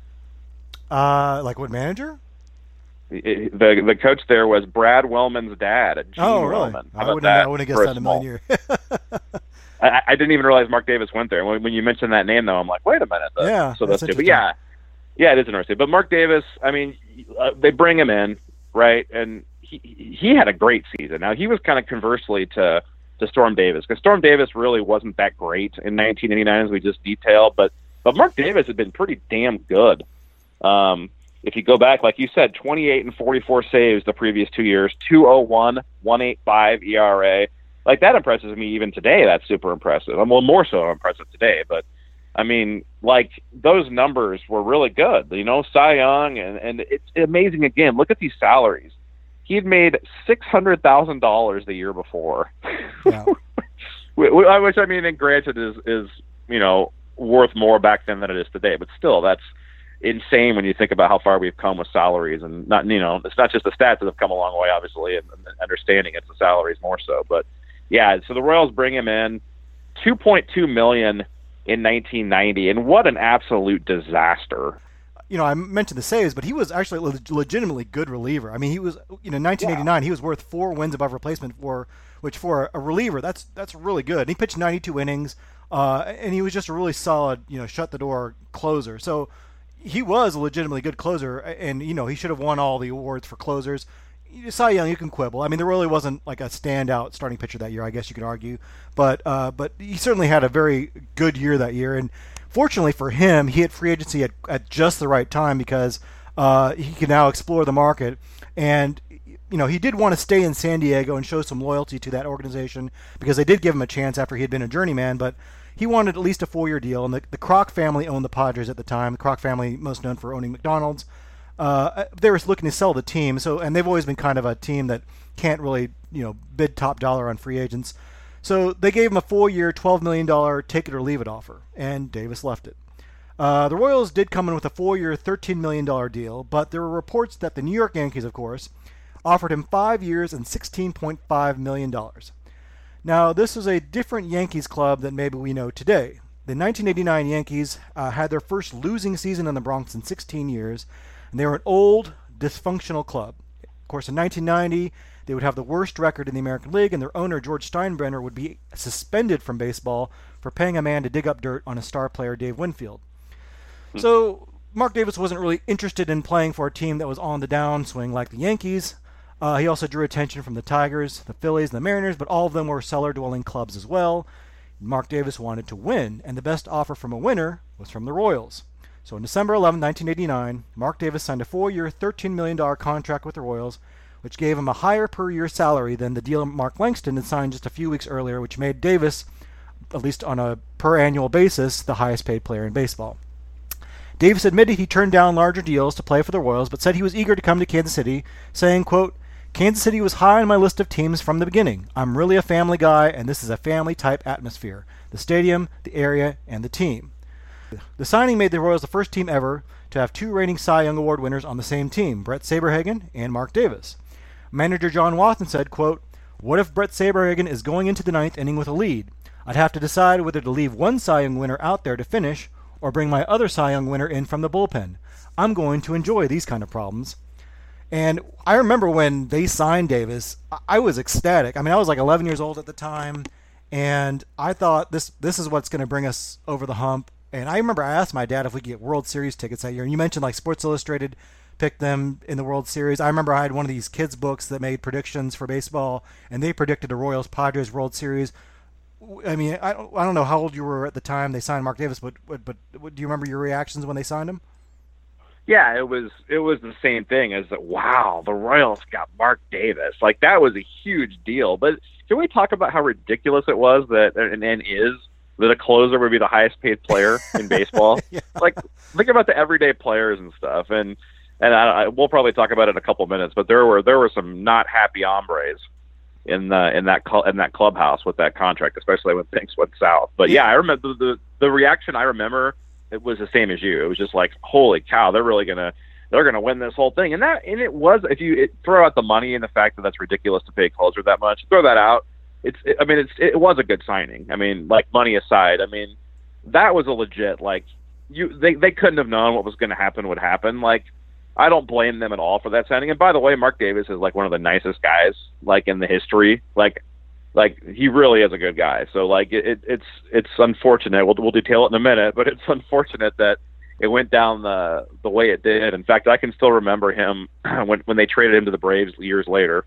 Uh, like what manager? the the coach there was Brad Wellman's dad, Gene oh, really? Wellman. I wouldn't, I wouldn't have guessed that in my year. I, I didn't even realize Mark Davis went there. When, when you mentioned that name, though, I'm like, wait a minute. Yeah, so that's, that's But yeah, yeah, it is interesting. But Mark Davis, I mean, uh, they bring him in, right? And he he had a great season. Now he was kind of conversely to to Storm Davis because Storm Davis really wasn't that great in 1989, as we just detailed. But but Mark Davis had been pretty damn good. Um, if you go back, like you said, 28 and 44 saves the previous two years, 201, 185 ERA. Like that impresses me even today. That's super impressive. I'm well, more so impressive today, but I mean, like those numbers were really good. You know, Cy Young, and and it's amazing. Again, look at these salaries. He had made six hundred thousand dollars the year before, yeah. which I mean, and granted, is is you know worth more back then than it is today. But still, that's insane when you think about how far we've come with salaries and not you know it's not just the stats that have come a long way obviously and, and understanding it's the salaries more so but yeah so the Royals bring him in 2.2 million in 1990 and what an absolute disaster you know, I mentioned the saves, but he was actually a legitimately good reliever. I mean, he was, you know, 1989, yeah. he was worth four wins above replacement for, which for a reliever, that's that's really good. And he pitched 92 innings, uh, and he was just a really solid, you know, shut the door closer. So he was a legitimately good closer, and you know, he should have won all the awards for closers. Cy Young, you can quibble. I mean, there really wasn't like a standout starting pitcher that year. I guess you could argue, but uh, but he certainly had a very good year that year, and fortunately for him, he hit free agency at, at just the right time because uh, he can now explore the market. And you know, he did want to stay in San Diego and show some loyalty to that organization because they did give him a chance after he had been a journeyman, but he wanted at least a four-year deal. And the, the Kroc family owned the Padres at the time. The Kroc family, most known for owning McDonald's, uh, they were looking to sell the team. So, and they've always been kind of a team that can't really, you know, bid top dollar on free agents. So they gave him a four-year, $12 million take it or leave it offer, and Davis left it. Uh, the Royals did come in with a four-year, $13 million deal, but there were reports that the New York Yankees, of course, offered him five years and $16.5 million. Now, this was a different Yankees club than maybe we know today. The 1989 Yankees uh, had their first losing season in the Bronx in 16 years, and they were an old, dysfunctional club. Of course, in 1990, they would have the worst record in the American League, and their owner, George Steinbrenner, would be suspended from baseball for paying a man to dig up dirt on a star player, Dave Winfield. Hmm. So Mark Davis wasn't really interested in playing for a team that was on the downswing like the Yankees. Uh, he also drew attention from the Tigers, the Phillies, and the Mariners, but all of them were cellar dwelling clubs as well. Mark Davis wanted to win, and the best offer from a winner was from the Royals. So on December 11, 1989, Mark Davis signed a four year, $13 million contract with the Royals which gave him a higher per year salary than the deal Mark Langston had signed just a few weeks earlier, which made Davis, at least on a per annual basis, the highest paid player in baseball. Davis admitted he turned down larger deals to play for the Royals, but said he was eager to come to Kansas City, saying, quote, Kansas City was high on my list of teams from the beginning. I'm really a family guy, and this is a family type atmosphere. The stadium, the area, and the team. The signing made the Royals the first team ever to have two reigning Cy Young Award winners on the same team, Bret Saberhagen and Mark Davis. Manager John Wathan said, quote, What if Bret Saberhagen is going into the ninth inning with a lead? I'd have to decide whether to leave one Cy Young winner out there to finish or bring my other Cy Young winner in from the bullpen. I'm going to enjoy these kind of problems. And I remember when they signed Davis, I was ecstatic. I mean, I was like 11 years old at the time, and I thought this this is what's going to bring us over the hump. And I remember I asked my dad if we could get World Series tickets that year. And you mentioned like Sports Illustrated picked them in the World Series. I remember I had one of these kids' books that made predictions for baseball, and they predicted a Royals Padres World Series. I mean, I don't, I don't know how old you were at the time they signed Mark Davis, but, but but do you remember your reactions when they signed him? Yeah, it was it was the same thing as that. Wow, the Royals got Mark Davis. Like that was a huge deal. But can we talk about how ridiculous it was that and, and is that a closer would be the highest paid player in baseball? yeah. Like think about the everyday players and stuff. And and I, I, we'll probably talk about it in a couple minutes. But there were there were some not happy hombres in the in that cl- in that clubhouse with that contract, especially when things went south. But yeah, I remember the, the the reaction. I remember it was the same as you. It was just like, holy cow, they're really gonna they're gonna win this whole thing. And that and it was if you it, throw out the money and the fact that that's ridiculous to pay closer that much, throw that out. It's it, I mean it's it was a good signing. I mean like money aside, I mean that was a legit like you they they couldn't have known what was going to happen would happen like I don't blame them at all for that signing. And by the way, Mark Davis is like one of the nicest guys like in the history. Like like he really is a good guy. So like it, it's it's unfortunate. We'll we'll detail it in a minute, but it's unfortunate that it went down the the way it did. In fact, I can still remember him when when they traded him to the Braves years later.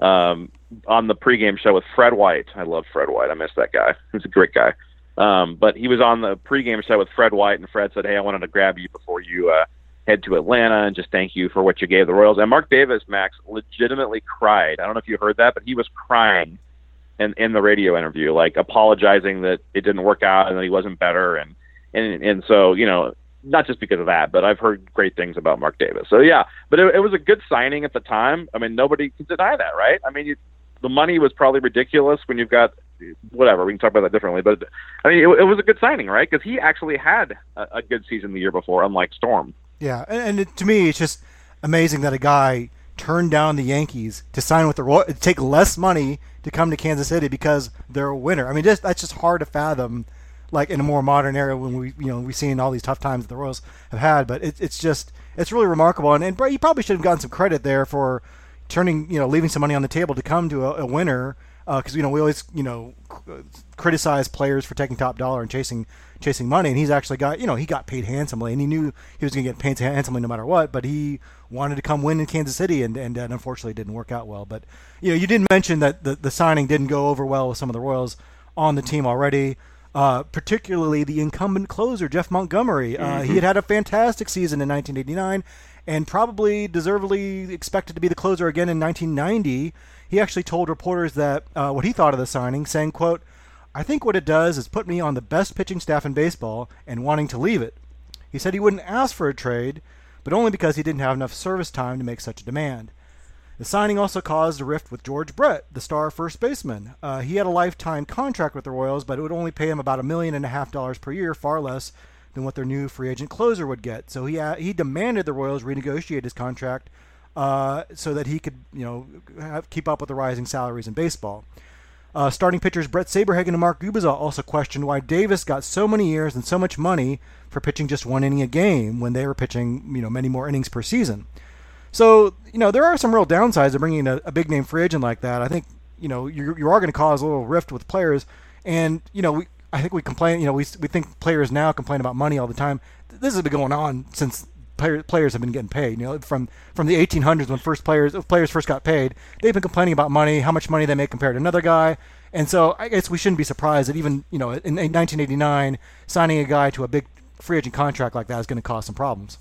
Um, on the pregame show with Fred White. I love Fred White. I miss that guy. He's a great guy. Um, but he was on the pregame show with Fred White, and Fred said, "Hey, I wanted to grab you before you uh, head to Atlanta and just thank you for what you gave the Royals. And Mark Davis, Max, legitimately cried. I don't know if you heard that, but he was crying in in the radio interview, like apologizing that it didn't work out and that he wasn't better. And and and so you know, not just because of that, but I've heard great things about Mark Davis. So yeah, but it, it was a good signing at the time. I mean, nobody can deny that, right? I mean, you, the money was probably ridiculous when you've got whatever. We can talk about that differently, but I mean, it, it was a good signing, right? Because he actually had a, a good season the year before, unlike Storm. Yeah, and, and to me, it's just amazing that a guy turned down the Yankees to sign with the Royals, take less money to come to Kansas City because they're a winner. I mean, just that's just hard to fathom, like in a more modern era when we, you know, we've seen all these tough times that the Royals have had. But it, it's just, it's really remarkable, and, and you probably should have gotten some credit there for turning, you know, leaving some money on the table to come to a, a winner because uh, you know we always you know criticize players for taking top dollar and chasing chasing money, and he's actually got you know he got paid handsomely, and he knew he was going to get paid handsomely no matter what, but he wanted to come win in Kansas City, and and, and unfortunately didn't work out well. But you know you did mention that the the signing didn't go over well with some of the Royals on the team already. Uh, particularly the incumbent closer Jeff Montgomery. Uh, mm-hmm. He had had a fantastic season in 1989, and probably deservedly expected to be the closer again in 1990 he actually told reporters that uh, what he thought of the signing, saying, "quote I think what it does is put me on the best pitching staff in baseball and wanting to leave it." He said he wouldn't ask for a trade, but only because he didn't have enough service time to make such a demand. The signing also caused a rift with George Brett, the star first baseman. Uh, he had a lifetime contract with the Royals, but it would only pay him about a million and a half dollars per year, far less than what their new free agent closer would get. So he uh, he demanded the Royals renegotiate his contract uh, so that he could, you know, have, keep up with the rising salaries in baseball. Uh, starting pitchers Bret Saberhagen and Mark Gubicza also questioned why Davis got so many years and so much money for pitching just one inning a game when they were pitching, you know, many more innings per season. So, you know, there are some real downsides of bringing a, a big name free agent like that. I think, you know, you, you are going to cause a little rift with players. And, you know, we, I think we complain, you know, we, we think players now complain about money all the time. This has been going on since players have been getting paid. You know, from from the 1800s when first players players first got paid, they've been complaining about money, how much money they make compared to another guy. And so I guess we shouldn't be surprised that even you know in, in 1989 signing a guy to a big free agent contract like that is going to cause some problems.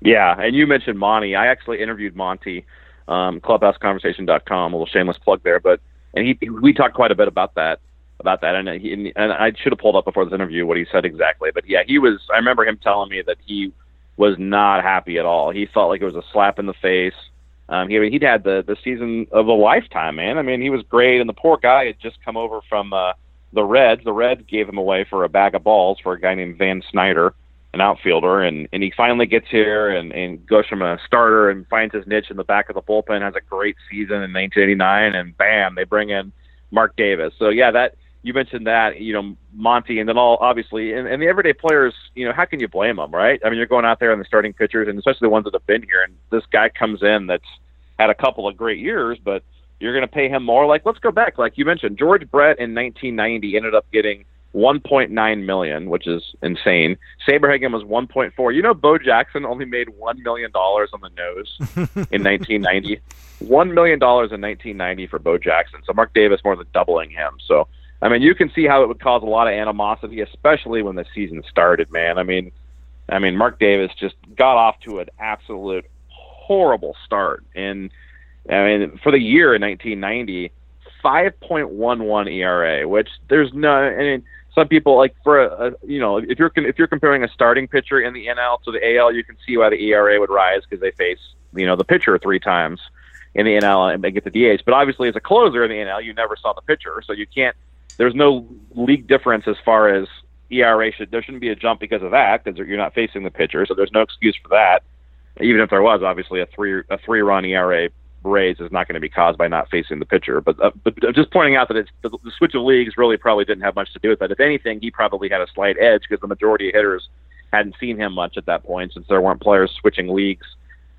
Yeah, and you mentioned Monty. I actually interviewed Monty, um, ClubhouseConversation.com. A little shameless plug there, but and he we talked quite a bit about that about that, and he, and I should have pulled up before this interview what he said exactly. But yeah, he was. I remember him telling me that he was not happy at all. He felt like it was a slap in the face. Um, he he'd had the the season of a lifetime, man. I mean, he was great, and the poor guy had just come over from uh, the Reds. The Reds gave him away for a bag of balls for a guy named Van Snider, an outfielder, and and he finally gets here and and goes from a starter and finds his niche in the back of the bullpen. Has a great season in 1989, and bam, they bring in Mark Davis. So yeah, that you mentioned that, you know, Monty, and then all obviously, and, and the everyday players, you know, how can you blame them, right? I mean, you're going out there and the starting pitchers, and especially the ones that have been here, and this guy comes in that's had a couple of great years, but you're going to pay him more. Like, let's go back, like you mentioned, George Brett in 1990 ended up getting 1.9 million, which is insane. Saberhagen was 1.4. You know, Bo Jackson only made one million dollars on the nose in 1990. One million dollars in 1990 for Bo Jackson. So Mark Davis more than doubling him. So I mean, you can see how it would cause a lot of animosity, especially when the season started, man. I mean, I mean, Mark Davis just got off to an absolute horrible start, and I mean, for the year in 1990, 5.11 ERA, which there's no. I mean, some people like for a, a you know, if you're if you're comparing a starting pitcher in the NL to the AL, you can see why the ERA would rise because they face you know the pitcher three times in the NL and they get the DH. But obviously, as a closer in the NL, you never saw the pitcher, so you can't there's no league difference as far as ERA should. There shouldn't be a jump because of that because you're not facing the pitcher, so there's no excuse for that. Even if there was, obviously a three a three run ERA raise is not going to be caused by not facing the pitcher. But uh, but just pointing out that it's the, the switch of leagues really probably didn't have much to do with that. If anything, he probably had a slight edge because the majority of hitters hadn't seen him much at that point since there weren't players switching leagues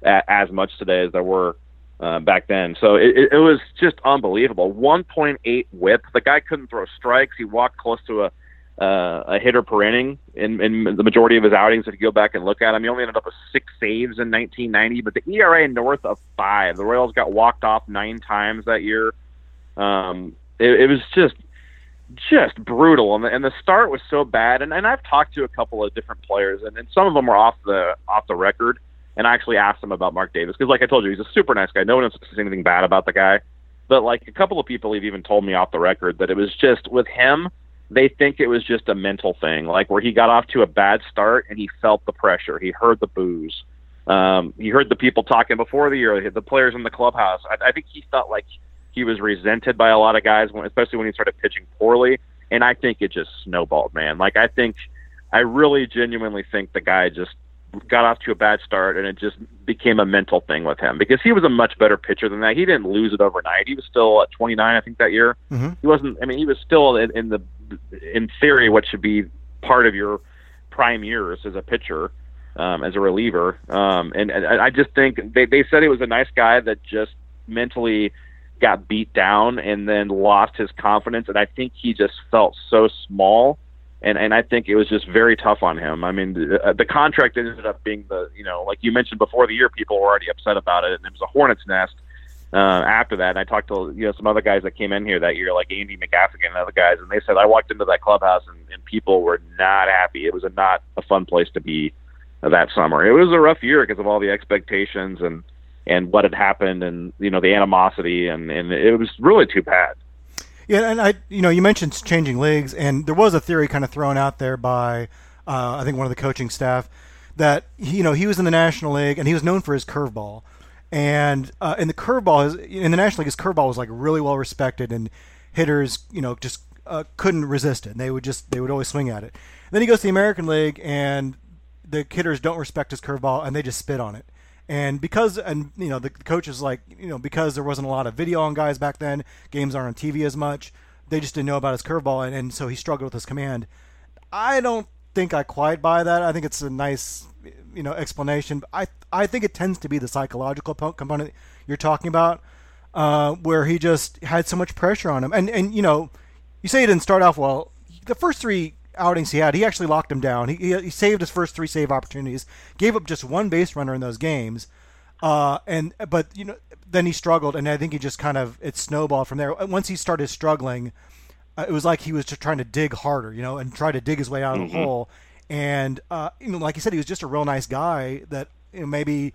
as much today as there were uh, back then. So it, it was just unbelievable. 1.8 whip. The guy couldn't throw strikes. He walked close to a uh, a hitter per inning in, in the majority of his outings. If you go back and look at him, he only ended up with six saves in 1990, but the ERA north of five. The Royals got walked off nine times that year. Um, it, it was just just brutal, and the, and the start was so bad. And, and I've talked to a couple of different players, and, and some of them were off the off the record and I actually asked him about Mark Davis because, like I told you, he's a super nice guy. No one says anything bad about the guy, but like a couple of people have even told me off the record that it was just with him. They think it was just a mental thing, like where he got off to a bad start and he felt the pressure. He heard the boos. Um, he heard the people talking before the year, the players in the clubhouse. I, I think he felt like he was resented by a lot of guys, when, especially when he started pitching poorly. And I think it just snowballed, man. Like I think, I really genuinely think the guy just got off to a bad start, and it just became a mental thing with him because he was a much better pitcher than that. He didn't lose it overnight. He was still at 29, I think, that year. Mhm. He wasn't. I mean, he was still in, in the in theory what should be part of your prime years as a pitcher, um, as a reliever. Um, and, and I just think they they said he was a nice guy that just mentally got beat down and then lost his confidence, and I think he just felt so small and and I think it was just very tough on him. I mean, the, the contract ended up being the you know like you mentioned before the year, people were already upset about it, and it was a hornet's nest. Uh, after that, and I talked to you know some other guys that came in here that year, like Andy McGaffigan and other guys, and they said I walked into that clubhouse and, and people were not happy. It was a, not a fun place to be that summer. It was a rough year because of all the expectations and and what had happened, and you know the animosity, and and it was really too bad. Yeah, and I, you know, you mentioned changing leagues, and there was a theory kind of thrown out there by, uh, I think, one of the coaching staff that you know he was in the National League and he was known for his curveball, and uh, in the curveball, his, in the National League, his curveball was like really well respected, and hitters, you know, just uh, couldn't resist it. And they would just they would always swing at it. then he goes to the American League, and the hitters don't respect his curveball, and they just spit on it. And because, and you know, the coach is like, you know, because there wasn't a lot of video on guys back then, games aren't on TV as much. They just didn't know about his curveball, and, and so he struggled with his command. I don't think I quite buy that. I think it's a nice, you know, explanation. I I think it tends to be the psychological component you're talking about, uh, where he just had so much pressure on him. And and you know, you say he didn't start off well. The first three outings he had, he actually locked him down. He, he, he saved his first three save opportunities, gave up just one base runner in those games, uh, and but you know then he struggled, and I think he just kind of it snowballed from there. Once he started struggling, uh, it was like he was just trying to dig harder, you know, and try to dig his way out of the hole. And uh, you know, like you said, he was just a real nice guy that you know, maybe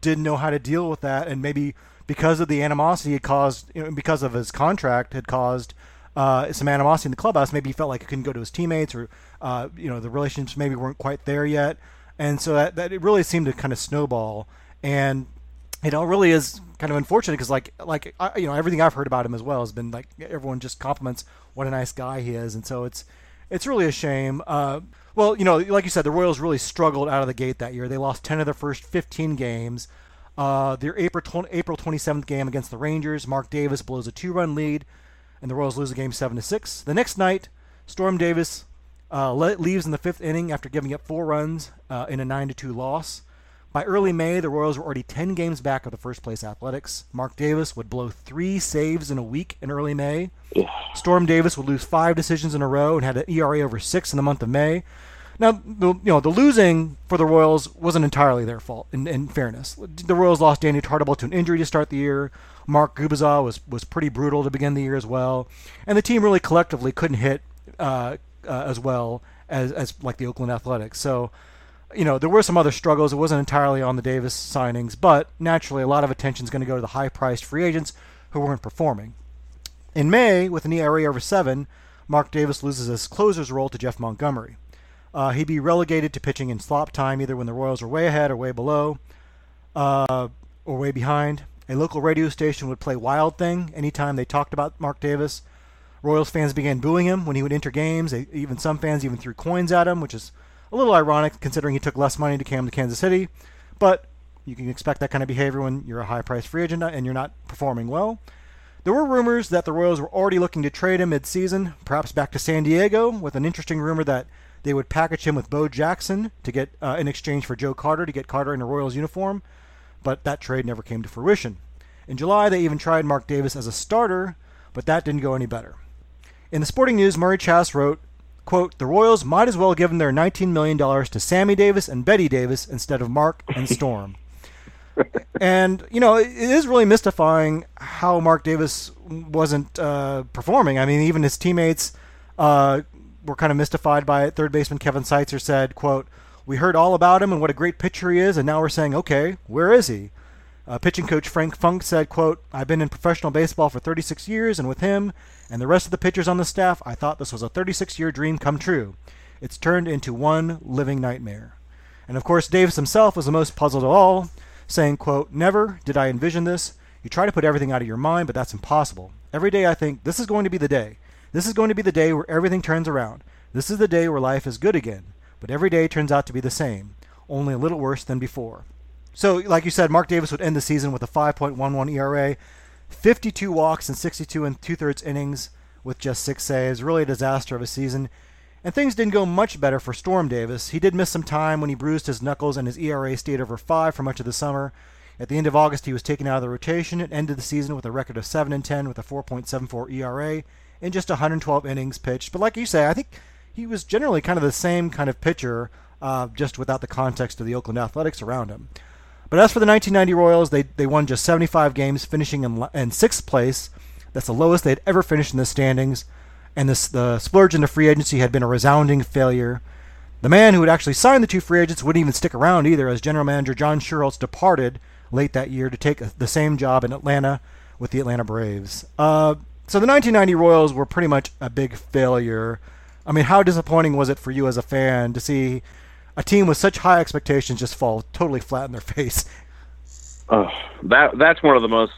didn't know how to deal with that, and maybe because of the animosity it caused, you know, because of his contract had caused uh, some animosity in the clubhouse. Maybe he felt like he couldn't go to his teammates, or uh, you know, the relationships maybe weren't quite there yet, and so that, that it really seemed to kind of snowball. And you know, it really is kind of unfortunate because like like I, you know everything I've heard about him as well has been like everyone just compliments what a nice guy he is, and so it's it's really a shame. Uh, well, you know, like you said, the Royals really struggled out of the gate that year. They lost 10 of their first 15 games. Uh, their April 20, April 27th game against the Rangers, Mark Davis blows a two-run lead, and the Royals lose the game seven to six. The next night, Storm Davis uh, leaves in the fifth inning after giving up four runs uh, in a nine to two loss. By early May, the Royals were already 10 games back of the first place Athletics. Mark Davis would blow three saves in a week in early May. Storm Davis would lose five decisions in a row and had an ERA over six in the month of May. Now, the, you know, the losing for the Royals wasn't entirely their fault. In, in fairness, the Royals lost Danny Tartabull to an injury to start the year. Mark Gubicza was was pretty brutal to begin the year as well, and the team really collectively couldn't hit uh, uh, as well as as like the Oakland Athletics. So, you know, there were some other struggles. It wasn't entirely on the Davis signings, but naturally, a lot of attention is going to go to the high-priced free agents who weren't performing. In May, with an ERA over seven, Mark Davis loses his closer's role to Jeff Montgomery. Uh, he'd be relegated to pitching in slop time, either when the Royals were way ahead or way below, uh, or way behind. A local radio station would play Wild Thing anytime they talked about Mark Davis. Royals fans began booing him when he would enter games. They, even some fans even threw coins at him, which is a little ironic considering he took less money to come to Kansas City. But you can expect that kind of behavior when you're a high-priced free agent and you're not performing well. There were rumors that the Royals were already looking to trade him mid-season, perhaps back to San Diego, with an interesting rumor that they would package him with Bo Jackson to get uh, in exchange for Joe Carter to get Carter in a Royals uniform, but that trade never came to fruition. In July, they even tried Mark Davis as a starter, but that didn't go any better. In the Sporting News, Murray Chass wrote, quote, The Royals might as well have given their $19 million to Sammy Davis and Bette Davis instead of Mark and Storm. and, you know, it is really mystifying how Mark Davis wasn't uh, performing. I mean, even his teammates uh, were kind of mystified by it. Third baseman Kevin Seitzer said, quote, We heard all about him and what a great pitcher he is, and now we're saying, okay, where is he? Uh, pitching coach Frank Funk said, quote, I've been in professional baseball for 36 years, and with him and the rest of the pitchers on the staff, I thought this was a 36-year dream come true. It's turned into one living nightmare. And of course, Davis himself was the most puzzled of all, saying, quote, Never did I envision this. You try to put everything out of your mind, but that's impossible. Every day I think, this is going to be the day. This is going to be the day where everything turns around. This is the day where life is good again. But every day turns out to be the same. only a little worse than before. So, like you said, Mark Davis would end the season with a 5.11 ERA, 52 walks and 62 and two thirds innings with just six saves. Really a disaster of a season. And things didn't go much better for Storm Davis. He did miss some time when he bruised his knuckles and his ERA stayed over 5 for much of the summer. At the end of August, he was taken out of the rotation and ended the season with a record of 7 and 10 with a 4.74 ERA in just 112 innings pitched. But like you say, I think he was generally kind of the same kind of pitcher, uh, just without the context of the Oakland Athletics around him. But as for the 1990 Royals, they, they won just 75 games, finishing in, in sixth place. That's the lowest they'd ever finished in the standings and this, the splurge into free agency had been a resounding failure. The man who had actually signed the two free agents wouldn't even stick around either, as general manager John Schuerholz departed late that year to take the same job in Atlanta with the Atlanta Braves. Uh, so the 1990 Royals were pretty much a big failure. I mean, how disappointing was it for you as a fan to see a team with such high expectations just fall totally flat in their face? Oh, that that's one of the most.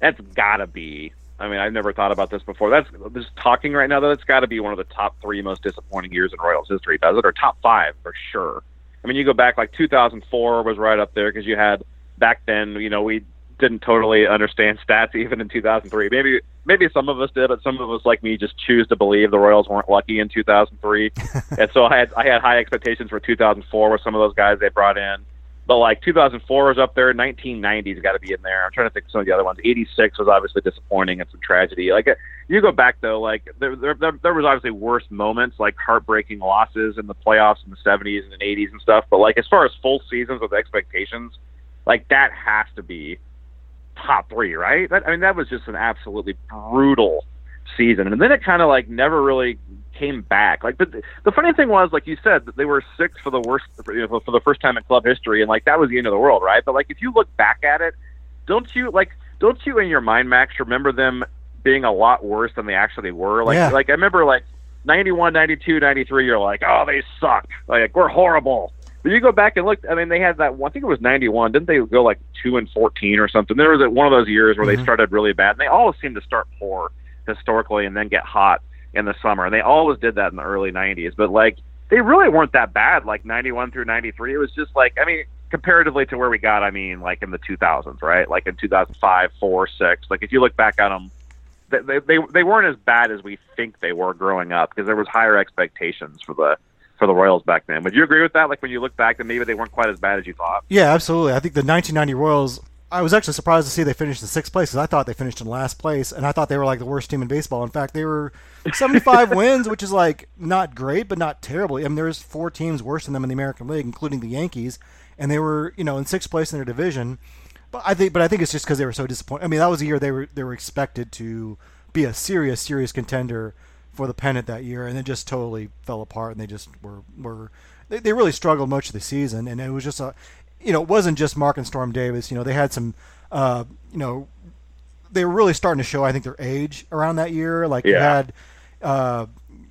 That's gotta be I mean, I've never thought about this before. That's just talking right now. That's got to be one of the top three most disappointing years in Royals history, does it? Or top five for sure. I mean, you go back like 2004 was right up there because you had back then. You know, we didn't totally understand stats even in 2003. Maybe maybe some of us did, but some of us like me just choose to believe the Royals weren't lucky in 2003. and so I had I had high expectations for 2004 with some of those guys they brought in. But like 2004 is up there, 1990's got to be in there. I'm trying to think of some of the other ones. 86 was obviously disappointing and some tragedy. Like uh, you go back though, like there there there, there was obviously worse moments, like heartbreaking losses in the playoffs in the 70s and the 80s and stuff. But like as far as full seasons with expectations, like that has to be top three, right? That, I mean, that was just an absolutely brutal season, and then it kind of like never really came back. Like, but the funny thing was, like you said, that they were six for the worst for, you know, for the first time in club history, and like that was the end of the world, right? But like, if you look back at it, don't you like, don't you in your mind, Max, remember them being a lot worse than they actually were? Like, Yeah. like I remember like 91, 92, 93, you're like, oh, they suck. Like, we're horrible. But you go back and look. I mean, they had that. One, I think it was '91. Didn't they go like two and fourteen or something? There was one of those years where Mhm. they started really bad. And they always seem to start poor historically and then get hot in the summer. And they always did that in the early '90s. But like, they really weren't that bad. Like '91 through '93, it was just like, I mean, comparatively to where we got. I mean, like in the 2000s, right? Like in 2005, four, six. Like if you look back at them. They, they they weren't as bad as we think they were growing up because there was higher expectations for the for the Royals back then. Would you agree with that? Like when you look back, that maybe they weren't quite as bad as you thought. Yeah, absolutely. I think the 1990 Royals. I was actually surprised to see they finished in sixth place because I thought they finished in last place, and I thought they were like the worst team in baseball. In fact, they were 75 wins, which is like not great, but not terrible. I mean, there's four teams worse than them in the American League, including the Yankees, and they were you know in sixth place in their division. But I think, but I think it's just because they were so disappointed. I mean, that was a year they were they were expected to be a serious, serious contender for the pennant that year, and it just totally fell apart. And they just were were they, they really struggled much of the season, and it was just a you know it wasn't just Mark and Storm Davis. You know they had some uh, you know they were really starting to show I think their age around that year. Like you had uh,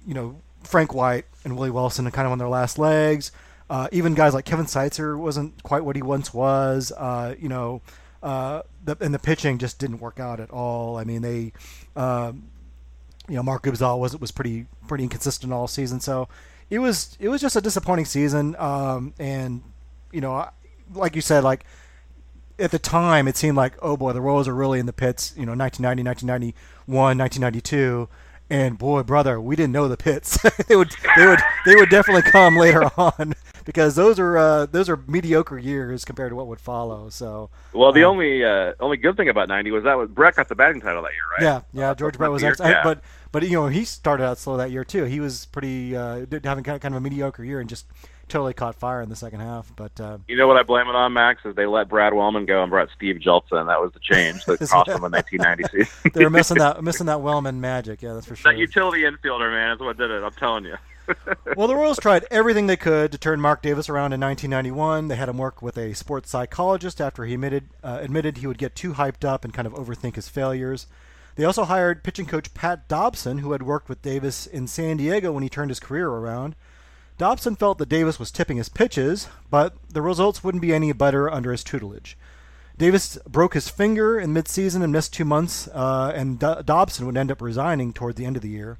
you know Frank White and Willie Wilson kind of on their last legs. Uh, even guys like Kevin Seitzer wasn't quite what he once was. Uh, you know, uh, the, and the pitching just didn't work out at all. I mean, they, um, you know, Mark Gubicza was was pretty pretty inconsistent all season. So it was it was just a disappointing season. Um, and you know, like you said, like at the time it seemed like oh boy the Royals are really in the pits. You know, 1990, 1991, 1992. And boy, brother, we didn't know the pits. they would, they would, they would definitely come later on because those are uh, those are mediocre years compared to what would follow. So Well, the Um, only uh, only good thing about '90 was that was Brett got the batting title that year, right? Yeah, yeah. George Brett was excellent, yeah. but but you know he started out slow that year too. He was pretty uh, having kind of, kind of a mediocre year and just totally caught fire in the second half. But uh, You know what I blame it on, Max? Is they let Brad Wellman go and brought Steve Jeltsin. That was the change that cost them the 1990 season. they were missing that missing that Wellman magic. Yeah, that's for sure. that utility infielder, man, is what did it. I'm telling you. Well, the Royals tried everything they could to turn Mark Davis around in 1991. They had him work with a sports psychologist after he admitted uh, admitted he would get too hyped up and kind of overthink his failures. They also hired pitching coach Pat Dobson, who had worked with Davis in San Diego when he turned his career around. Dobson felt that Davis was tipping his pitches, but the results wouldn't be any better under his tutelage. Davis broke his finger in midseason and missed two months, uh, and Do- Dobson would end up resigning toward the end of the year.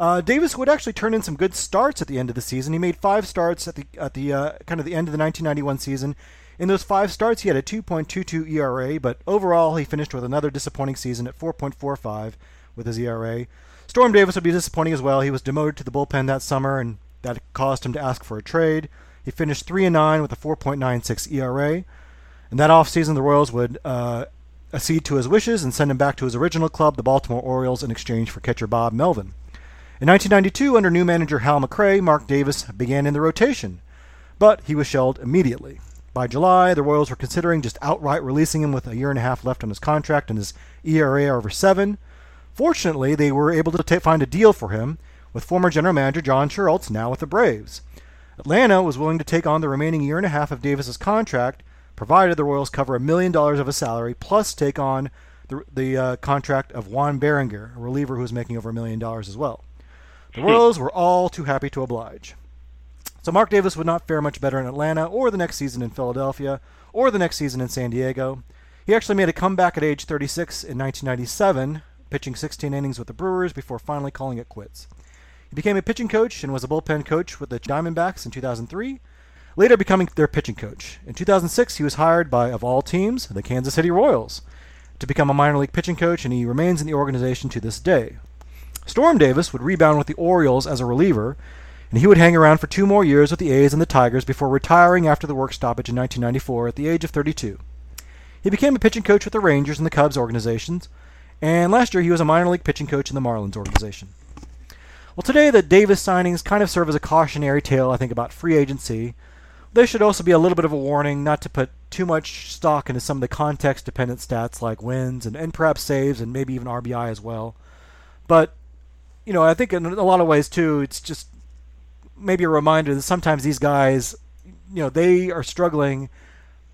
Uh, Davis would actually turn in some good starts at the end of the season. He made five starts at the at the uh, kind of the end of the 1991 season. In those five starts, he had a 2.22 ERA, but overall he finished with another disappointing season at 4.45 with his ERA. Storm Davis would be disappointing as well. He was demoted to the bullpen that summer, and that caused him to ask for a trade. He finished 3 and 9 with a 4.96 ERA. In that offseason, the Royals would uh, accede to his wishes and send him back to his original club, the Baltimore Orioles, in exchange for catcher Bob Melvin. In 1992, under new manager Hal McRae, Mark Davis began in the rotation, but he was shelled immediately. By July, the Royals were considering just outright releasing him with a year and a half left on his contract and his ERA over seven. Fortunately, they were able to t- find a deal for him with former general manager John Schuerholz, now with the Braves. Atlanta was willing to take on the remaining year and a half of Davis's contract, provided the Royals cover a million dollars of his salary, plus take on the, the uh, contract of Juan Berenguer, a reliever who was making over a million dollars as well. The Royals were all too happy to oblige. So Mark Davis would not fare much better in Atlanta, or the next season in Philadelphia, or the next season in San Diego. He actually made a comeback at age 36 in 1997, pitching 16 innings with the Brewers before finally calling it quits. He became a pitching coach and was a bullpen coach with the Diamondbacks in 2003, later becoming their pitching coach. In 2006, he was hired by, of all teams, the Kansas City Royals, to become a minor league pitching coach, and he remains in the organization to this day. Storm Davis would rebound with the Orioles as a reliever, and he would hang around for two more years with the A's and the Tigers before retiring after the work stoppage in 1994 at the age of 32. He became a pitching coach with the Rangers and the Cubs organizations, and last year he was a minor league pitching coach in the Marlins organization. Well, today the Davis signings kind of serve as a cautionary tale, I think, about free agency. They should also be a little bit of a warning not to put too much stock into some of the context dependent stats like wins and, and perhaps saves and maybe even RBI as well. But, you know, I think in a lot of ways, too, it's just maybe a reminder that sometimes these guys, you know, they are struggling.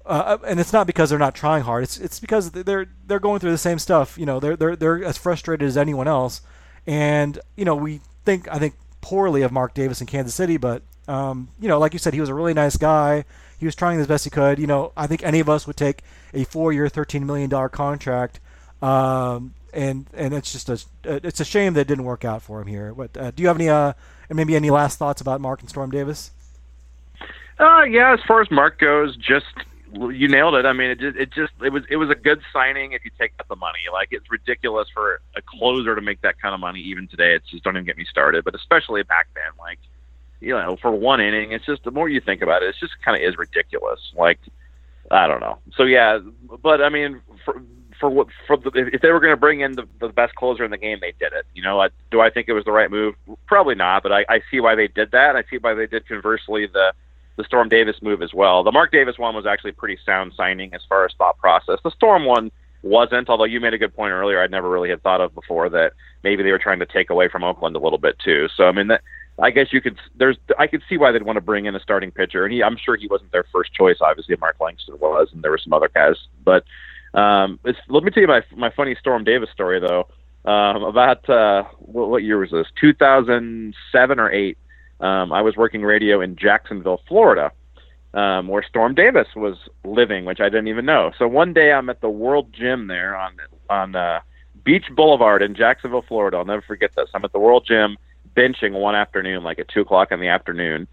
Uh, and it's not because they're not trying hard. It's it's because they're they're going through the same stuff. You know, they're they're they're as frustrated as anyone else. And you know, we think I think poorly of Mark Davis in Kansas City, but um, you know, like you said, he was a really nice guy. He was trying as best he could. You know, I think any of us would take a four-year, thirteen million dollar contract. Um, and and it's just a it's a shame that it didn't work out for him here. But uh, do you have any uh maybe any last thoughts about Mark and Storm Davis? Uh, yeah. As far as Mark goes, just you nailed it. I mean, it just, it just it was it was a good signing if you take out the money. Like it's ridiculous for a closer to make that kind of money even today. It's just don't even get me started. But especially back then, like you know, for one inning, it's just the more you think about it, it's just kind of is ridiculous. Like I don't know. So yeah, but I mean, for for what for the, if they were going to bring in the, the best closer in the game, they did it. You know, I, do I think it was the right move? Probably not, but I, I see why they did that. I see why they did conversely the the Storm Davis move as well. The Mark Davis one was actually pretty sound signing as far as thought process. The Storm one wasn't, although you made a good point earlier. I'd never really had thought of before that maybe they were trying to take away from Oakland a little bit too. So I mean that. I guess you could. There's. I could see why they'd want to bring in a starting pitcher, and he. I'm sure he wasn't their first choice. Obviously, Mark Langston was, and there were some other guys. But um, let me tell you my my funny Storm Davis story though. Um, about uh, what, what year was this? 2007 or eight. Um, I was working radio in Jacksonville, Florida, um, where Storm Davis was living, which I didn't even know. So one day I'm at the World Gym there on on uh, Beach Boulevard in Jacksonville, Florida. I'll never forget this. I'm at the World Gym benching one afternoon, like at two o'clock in the afternoon,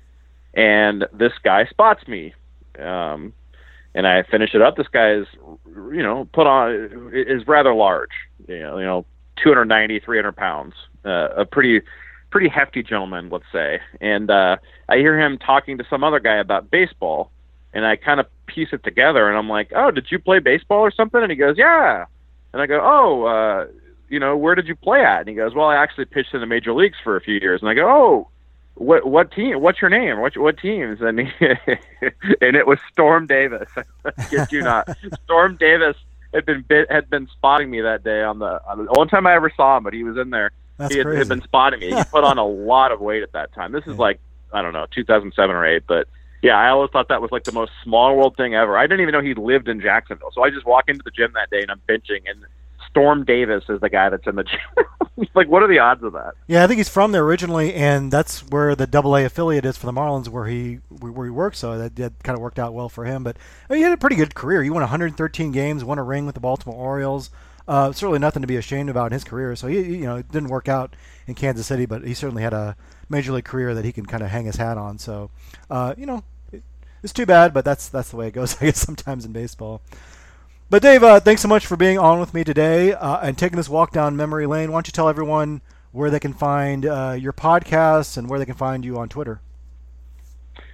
and this guy spots me. Um, and I finish it up. This guy is, you know, put on is rather large. You know, you know, 290, 300 pounds. Uh, a pretty pretty hefty gentleman, let's say. And uh, I hear him talking to some other guy about baseball, and I kind of piece it together, and I'm like, "Oh, did you play baseball or something?" And he goes, "Yeah." And I go, "Oh, uh, you know, where did you play at?" And he goes, "Well, I actually pitched in the major leagues for a few years." And I go, "Oh." What what team? What's your name? What what teams? And he, and it was Storm Davis. Kid you not, Storm Davis had been bit, had been spotting me that day on the, on the one time I ever saw him, but he was in there That's he had, had been spotting me. He put on a lot of weight at that time. This is like I don't know, 2007 or eight. But yeah, I always thought that was like the most small world thing ever. I didn't even know he lived in Jacksonville. So I just walk into the gym that day and I'm benching, and Storm Davis is the guy that's in the gym. like, what are the odds of that? Yeah, I think he's from there originally, and that's where the Double A affiliate is for the Marlins, where he where he works. So that, that kind of worked out well for him. But I mean, he had a pretty good career. He won 113 games, won a ring with the Baltimore Orioles. Uh, certainly nothing to be ashamed about in his career. So he, you know, it didn't work out in Kansas City, but he certainly had a major league career that he can kind of hang his hat on. So, uh, you know, it, it's too bad, but that's that's the way it goes, I guess, sometimes in baseball. But Dave, uh, thanks so much for being on with me today uh, and taking this walk down memory lane. Why don't you tell everyone where they can find uh, your podcast and where they can find you on Twitter?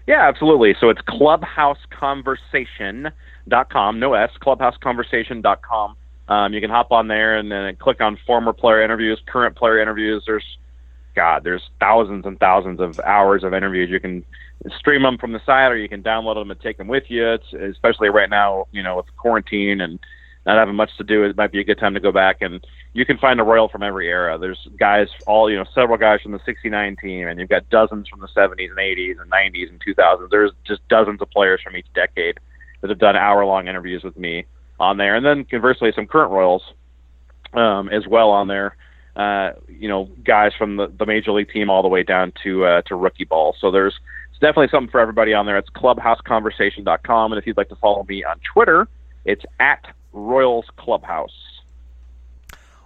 Yeah, absolutely. So it's clubhouseconversation.com, no S, clubhouseconversation.com. Um, you can hop on there and then click on former player interviews, current player interviews. There's, God, there's thousands and thousands of hours of interviews. You can stream them from the site, or you can download them and take them with you. It's especially right now, you know, with quarantine and not having much to do. It might be a good time to go back and you can find a Royal from every era. There's guys, all you know, several guys from the '69 team, and you've got dozens from the '70s and '80s and '90s and 2000s. There's just dozens of players from each decade that have done hour-long interviews with me on there, and then conversely, some current Royals um, as well on there. Uh, you know, guys from the, the major league team all the way down to uh, to rookie ball. So there's it's definitely something for everybody on there. It's clubhouseconversation.com, and if you'd like to follow me on Twitter, it's at Royals Clubhouse.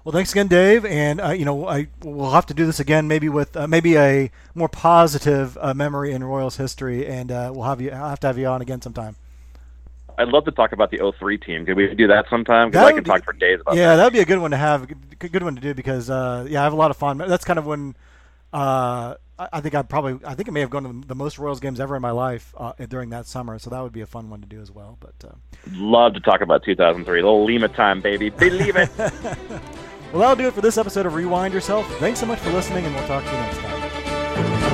Well, thanks again, Dave. And uh, you know, I we'll have to do this again, maybe with uh, maybe a more positive uh, memory in Royals history, and uh, we'll have you I'll have to have you on again sometime. I'd love to talk about the 03 team. Could we do that sometime? Because I can talk for days about yeah, that. that'd be a good one to have, good, good one to do because uh, yeah, I have a lot of fun. That's kind of when uh, I, I think I probably I think I may have gone to the most Royals games ever in my life uh, during that summer, so that would be a fun one to do as well. But uh, love to talk about 2003, a little Lima time, baby. Believe it. well, that'll do it for this episode of Rewind Yourself. Thanks so much for listening, and we'll talk to you next time.